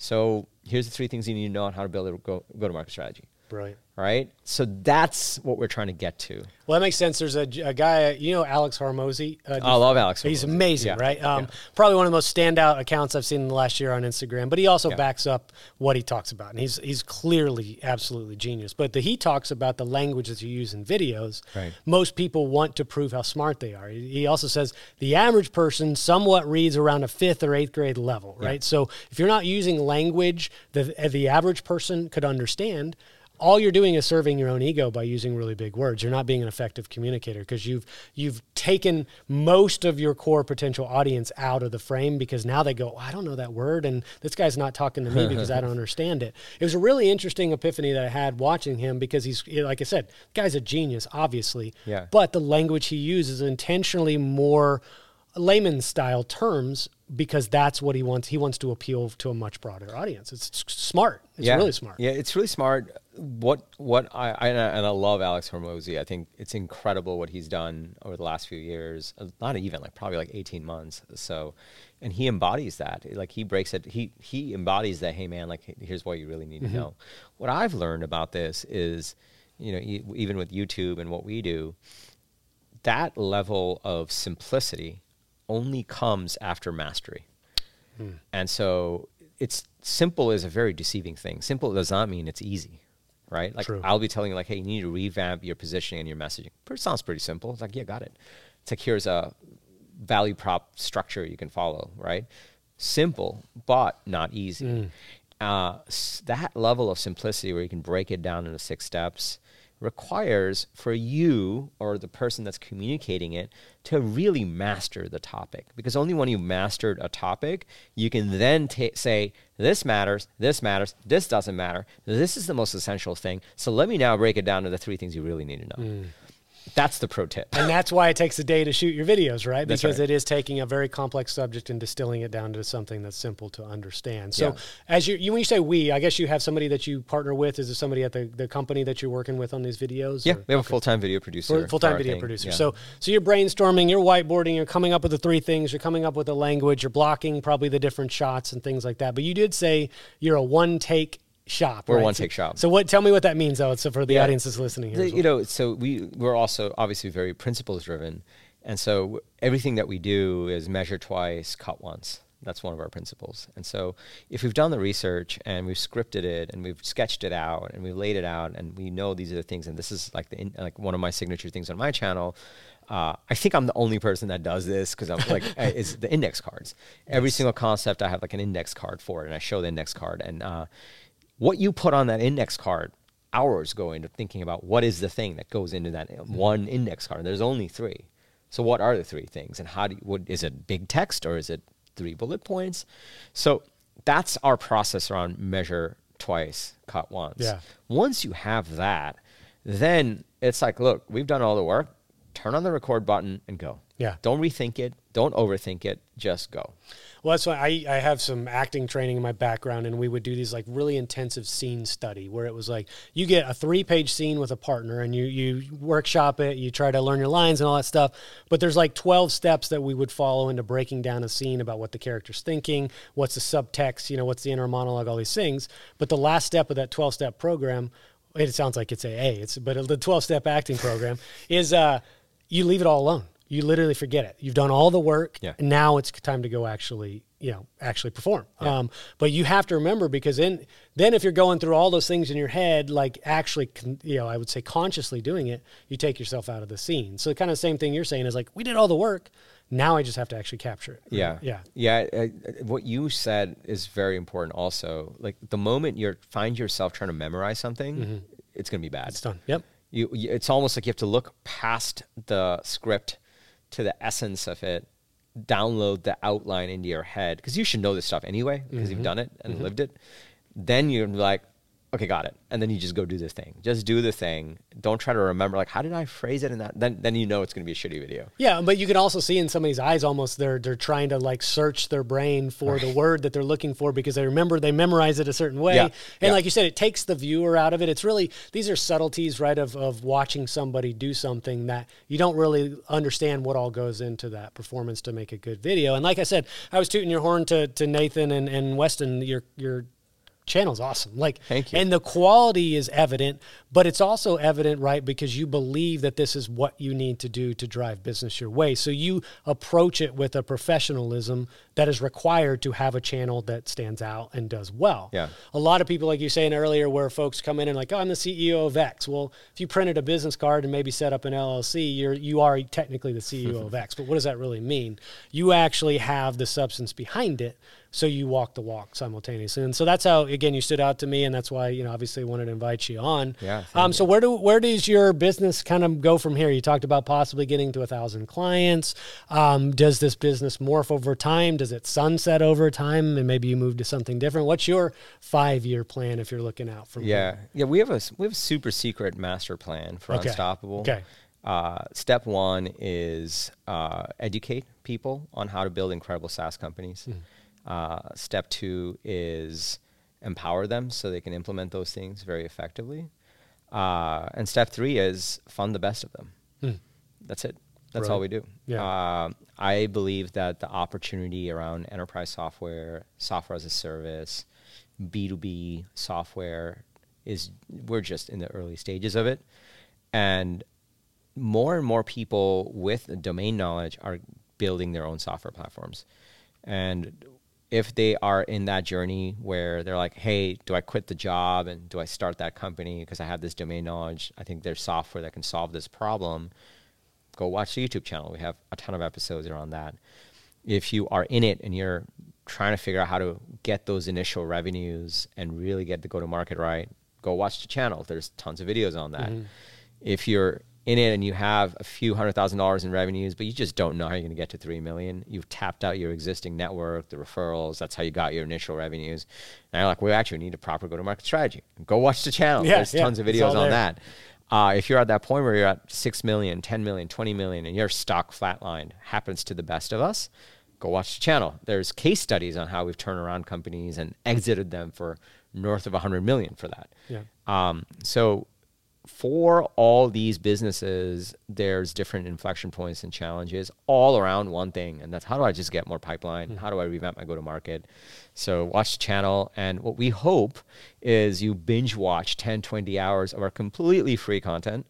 So here's the three things you need to know on how to build a go to market strategy. Brilliant. Right? So that's what we're trying to get to. Well, that makes sense. There's a, a guy, you know, Alex Hormozi. Uh, I love Alex. He's amazing, Yeah. right? Um, Yeah. Probably one of the most standout accounts I've seen in the last year on Instagram. But he also Yeah. backs up what he talks about, and he's he's clearly absolutely genius. But the, he talks about the language that you use in videos. Right. Most people want to prove how smart they are. He also says the average person somewhat reads around a fifth or eighth grade level, right? So if you're not using language that the average person could understand. All you're doing is serving your own ego by using really big words. You're not being an effective communicator because you've you've taken most of your core potential audience out of the frame because now they go, "Oh, I don't know that word, and this guy's not talking to me because I don't understand it. It was a really interesting epiphany that I had watching him because he's like I said, the guy's a genius, obviously. Yeah. But the language he uses intentionally more layman style terms because that's what he wants. He wants to appeal to a much broader audience. It's smart. It's really smart. Yeah, it's really smart. What what I, I and I love Alex Hormozi. I think it's incredible what he's done over the last few years. Uh, Not even like probably like eighteen months. So, and he embodies that. Like he breaks it. He he embodies that. Hey man, like here's what you really need Mm-hmm. to know. What I've learned about this is, you know, even with YouTube and what we do, that level of simplicity only comes after mastery. And so it's simple is a very deceiving thing. Simple does not mean it's easy, right? Like True. I'll be telling you like, hey, you need to revamp your positioning and your messaging. It sounds pretty simple. It's like, yeah, got it. It's like here's a value prop structure you can follow, right? Simple, but not easy. Uh, s- that level of simplicity where you can break it down into six steps requires for you or the person that's communicating it to really master the topic. Because only when you mastered a topic you can then ta say this matters this matters this doesn't matter. This is the most essential thing. So let me now break it down to the three things you really need to know mm. That's the pro tip And that's why it takes a day to shoot your videos, right? That's Because right. it is taking a very complex subject and distilling it down to something that's simple to understand. So, Yeah. as you, you when you say we, I guess you have somebody that you partner with. Is it somebody at the, the company that you're working with on these videos? yeah or- we have a full-time video producer full time video thing. producer. Yeah. So so you're brainstorming, you're whiteboarding, you're coming up with the three things, you're coming up with the language, you're blocking probably the different shots and things like that. But you did say you're a one take shop. We're right? one-take So- shop. So what? Tell me what that means, though. So for the Yeah. audience that's listening here, The- well. you know, so we we're also obviously very principles driven, and so everything that we do is measure twice, cut once. That's one of our principles. And so if we've done the research and we've scripted it and we've sketched it out and we've laid it out and we know these are the things and this is like the in, like one of my signature things on my channel. Uh, I think I'm the only person that does this because I'm like is the index cards. Every single concept I have like an index card for it and I show the index card and uh, what you put on that index card hours go into thinking about what is the thing that goes into that mm-hmm. one index card there's only three. So what are the three things and how do you, what is it big text or is it three bullet points? So that's our process around measure twice cut once. Yeah. once you have that then it's like look we've done all the work. Turn on the record button and go. Yeah. don't rethink it don't overthink it just go Well, that's why I, I have some acting training in my background, and we would do these like really intensive scene study where it was like you get a three page scene with a partner and you, you workshop it, you try to learn your lines and all that stuff. But there's like 12 steps that we would follow into breaking down a scene about what the character's thinking, what's the subtext, you know, what's the inner monologue, all these things. But the last step of that 12 step program, it sounds like it's AA, it's, but the 12 step acting program is uh, you leave it all alone. You literally forget it. You've done all the work. Yeah. And now it's time to go actually you know actually perform yeah. um, but you have to remember because then then if you're going through all those things in your head like actually you know i would say consciously doing it you take yourself out of the scene so kind of same thing you're saying is like we did all the work now i just have to actually capture it yeah yeah yeah what you said is very important also like the moment you find yourself trying to memorize something mm-hmm. it's going to be bad it's done yep you, it's almost like you have to look past the script to the essence of it download the outline into your head because you should know this stuff anyway because mm-hmm. you've done it and mm-hmm. lived it then you're like okay, got it. And then you just go do the thing. Just do the thing. Don't try to remember like how did I phrase it in that. Then then you know it's going to be a shitty video. Yeah, but you can also see in somebody's eyes almost they're they're trying to like search their brain for the word that they're looking for because they remember they memorize it a certain way. Yeah. And yeah. like you said, it takes the viewer out of it. It's really these are subtleties, right, of of watching somebody do something that you don't really understand what all goes into that performance to make a good video. And like I said, I was tooting your horn to to Nathan and, and Weston, your your channel's awesome. Like, thank you. And the quality is evident, but it's also evident, right, because you believe that this is what you need to do to drive business your way. So you approach it with a professionalism that is required to have a channel that stands out and does well. Yeah. A lot of people, like you saying earlier, where folks come in and like, oh, I'm the CEO of X. Well, if you printed a business card and maybe set up an LLC, you're you are technically the CEO of X. But what does that really mean? You actually have the substance behind it so you walk the walk simultaneously. And so that's how again you stood out to me and that's why you know obviously wanted to invite you on. Yeah um, so where do where does your business kind of go from here? You talked about possibly getting to a thousand clients. Um, does this business morph over time? Does it sunset over time? And maybe you move to something different. What's your five year plan if you're looking out from yeah. here? yeah we have a we have a super secret master plan for okay. unstoppable. Okay. Uh, step one is uh, educate people on how to build incredible SaaS companies. Mm. Uh, step two is empower them so they can implement those things very effectively. Uh, and step three is fund the best of them. Hmm. That's it. That's right. all we do. Yeah. Uh, I believe that the opportunity around enterprise software, software as a service, B2B software is, we're just in the early stages of it. And more and more people with domain knowledge are building their own software platforms. And if they are in that journey where they're like, hey, do I quit the job and do I start that company because I have this domain knowledge? I think there's software that can solve this problem. Go watch the YouTube channel. We have a ton of episodes around that. If you are in it and you're trying to figure out how to get those initial revenues and really get the go to market right, go watch the channel. There's tons of videos on that. Mm-hmm. If you're in it and you have a few hundred thousand dollars in revenues, but you just don't know how you're going to get to three million. You've tapped out your existing network, the referrals. That's how you got your initial revenues. And you're like, we actually need a proper go-to-market strategy. Go watch the channel. Yeah, There's yeah, tons of videos on that. Uh, if you're at that point where you're at 6 million, 10 million, 20 million, and your stock flatlined, happens to the best of us, go watch the channel. There's case studies on how we've turned around companies and exited them for north of 100 million for that. Yeah. Um, so for all these businesses, there's different inflection points and challenges all around one thing, and that's how do I just get more pipeline? Mm-hmm. How do I revamp my go to market? So, watch the channel, and what we hope is you binge watch 10, 20 hours of our completely free content.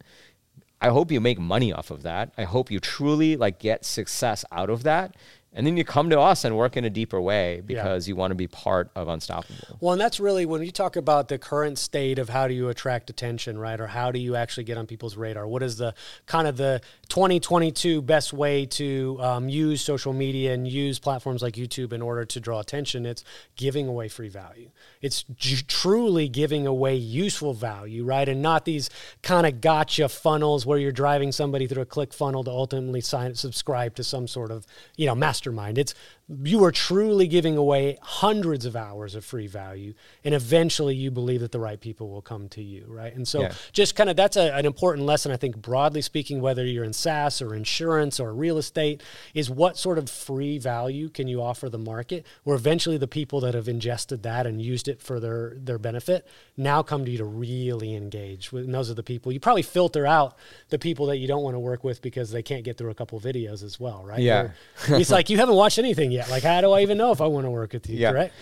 I hope you make money off of that. I hope you truly like get success out of that and then you come to us and work in a deeper way because yeah. you want to be part of Unstoppable. Well, and that's really when you talk about the current state of how do you attract attention, right? Or how do you actually get on people's radar? What is the kind of the 2022 best way to um, use social media and use platforms like YouTube in order to draw attention? It's giving away free value. It's j- truly giving away useful value, right? And not these kind of gotcha funnels where you're driving somebody through a click funnel to ultimately sign subscribe to some sort of, you know, mastermind. It's you are truly giving away hundreds of hours of free value, and eventually you believe that the right people will come to you, right? And so, yeah. just kind of that's a, an important lesson, I think, broadly speaking, whether you're in SaaS or insurance or real estate, is what sort of free value can you offer the market, where eventually the people that have ingested that and used it for their their benefit now come to you to really engage. And those are the people you probably filter out the people that you don't want to work with because they can't get through a couple videos as well, right? Yeah, it's like you haven't watched anything yet. Like, how do I even know if I want to work with you? Yeah. Right?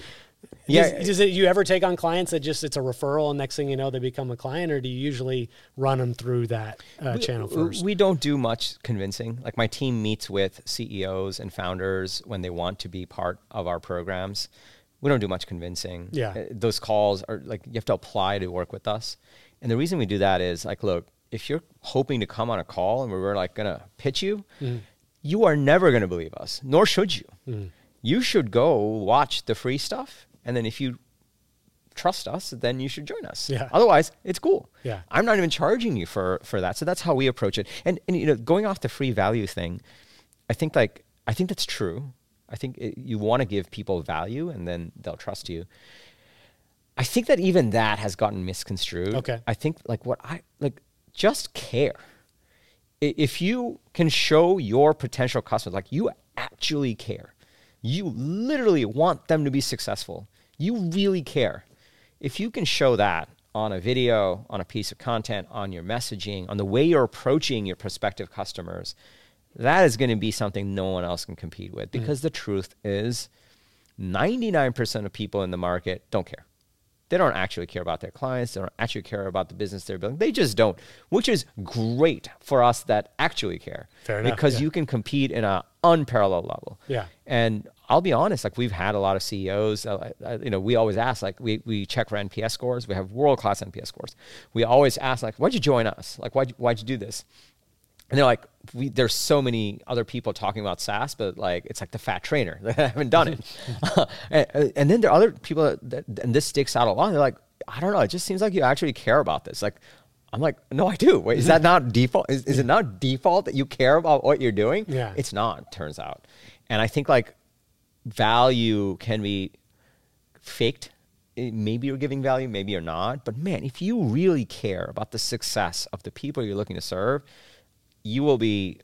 Yeah. Does, does it you ever take on clients that just it's a referral and next thing you know they become a client, or do you usually run them through that uh, channel first? We don't do much convincing. Like my team meets with CEOs and founders when they want to be part of our programs. We don't do much convincing. Yeah. Uh, Those calls are like you have to apply to work with us. And the reason we do that is like, look, if you're hoping to come on a call and we're like gonna pitch you, Mm-hmm. You are never gonna believe us, nor should you. Mm-hmm. You should go watch the free stuff, and then if you trust us, then you should join us. Yeah. Otherwise, it's cool. Yeah. I'm not even charging you for for that. So that's how we approach it. And and you know, going off the free value thing, I think like I think that's true. I think it, you want to give people value, and then they'll trust you. I think that even that has gotten misconstrued. Okay. I think like what I like just care. If you can show your potential customers like you actually care. You literally want them to be successful. You really care. If you can show that on a video, on a piece of content, on your messaging, on the way you're approaching your prospective customers, that is going to be something no one else can compete with mm. because the truth is 99% of people in the market don't care. They don't actually care about their clients. They don't actually care about the business they're building. They just don't, which is great for us that actually care. Fair enough, Because yeah. you can compete in an unparalleled level. Yeah. And I'll be honest, like we've had a lot of CEOs, uh, uh, you know, we always ask, like we, we check for NPS scores. We have world class NPS scores. We always ask, like, why'd you join us? Like, why'd, why'd you do this? And they're like, we, there's so many other people talking about SaaS, but like, it's like the fat trainer that haven't done it. and, and then there are other people that, and this sticks out a lot. They're like, I don't know. It just seems like you actually care about this. Like, I'm like, no, I do. Wait, is that not default? Is, is it not default that you care about what you're doing? Yeah. It's not, turns out. And I think like value can be faked. Eh, Maybe you're giving value, maybe you're not. But man, if you really care about the success of the people you're looking to serve, you will be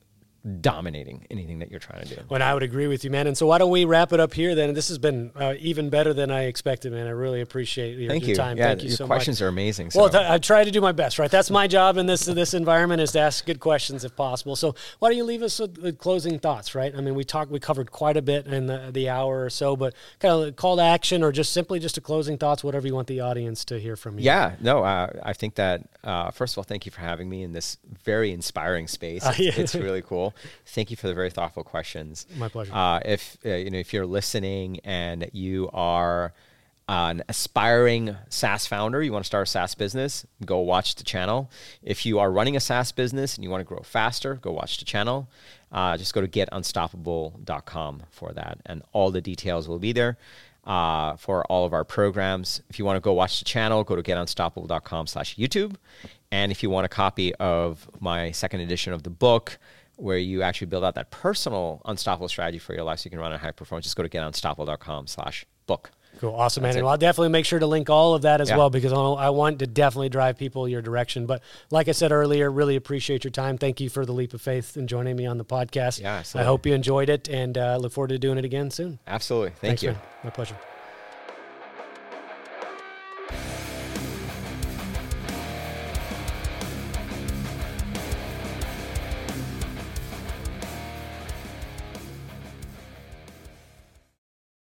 dominating anything that you're trying to do. When I would agree with you, man. And so why don't we wrap it up here then? This has been uh, even better than I expected, man. I really appreciate your, Thank your you. time. Yeah, Thank you your so questions much. are amazing. Well, th- I try to do my best, right? That's my job in this this environment is to ask good questions if possible. So why don't you leave us with, with closing thoughts, right? I mean, we talked, we covered quite a bit in the, the hour or so, but kind of call to action or just simply just a closing thoughts, whatever you want the audience to hear from you. Yeah, no, uh, I think that uh, first of all, thank you for having me in this very inspiring space. Uh, yeah. It's really cool. Thank you for the very thoughtful questions. My pleasure. Uh, if uh, you know, if you're listening and you are an aspiring SaaS founder, you want to start a SaaS business, go watch the channel. If you are running a SaaS business and you want to grow faster, go watch the channel. Uh, just go to getunstoppable.com for that, and all the details will be there uh, for all of our programs. If you want to go watch the channel, go to getunstoppable.com slash YouTube. And if you want a copy of my second edition of the book, where you actually build out that personal unstoppable strategy for your life so you can run a high performance, just go to getunstoppable.com slash book. Cool, awesome, man. And it. I'll definitely make sure to link all of that as Yeah. well because I I want to definitely drive people your direction. But like I said earlier, really appreciate your time. Thank you for the leap of faith and joining me on the podcast. Yeah, I hope you enjoyed it and uh, look forward to doing it again soon. Absolutely. Thank Thanks, you. man. My pleasure.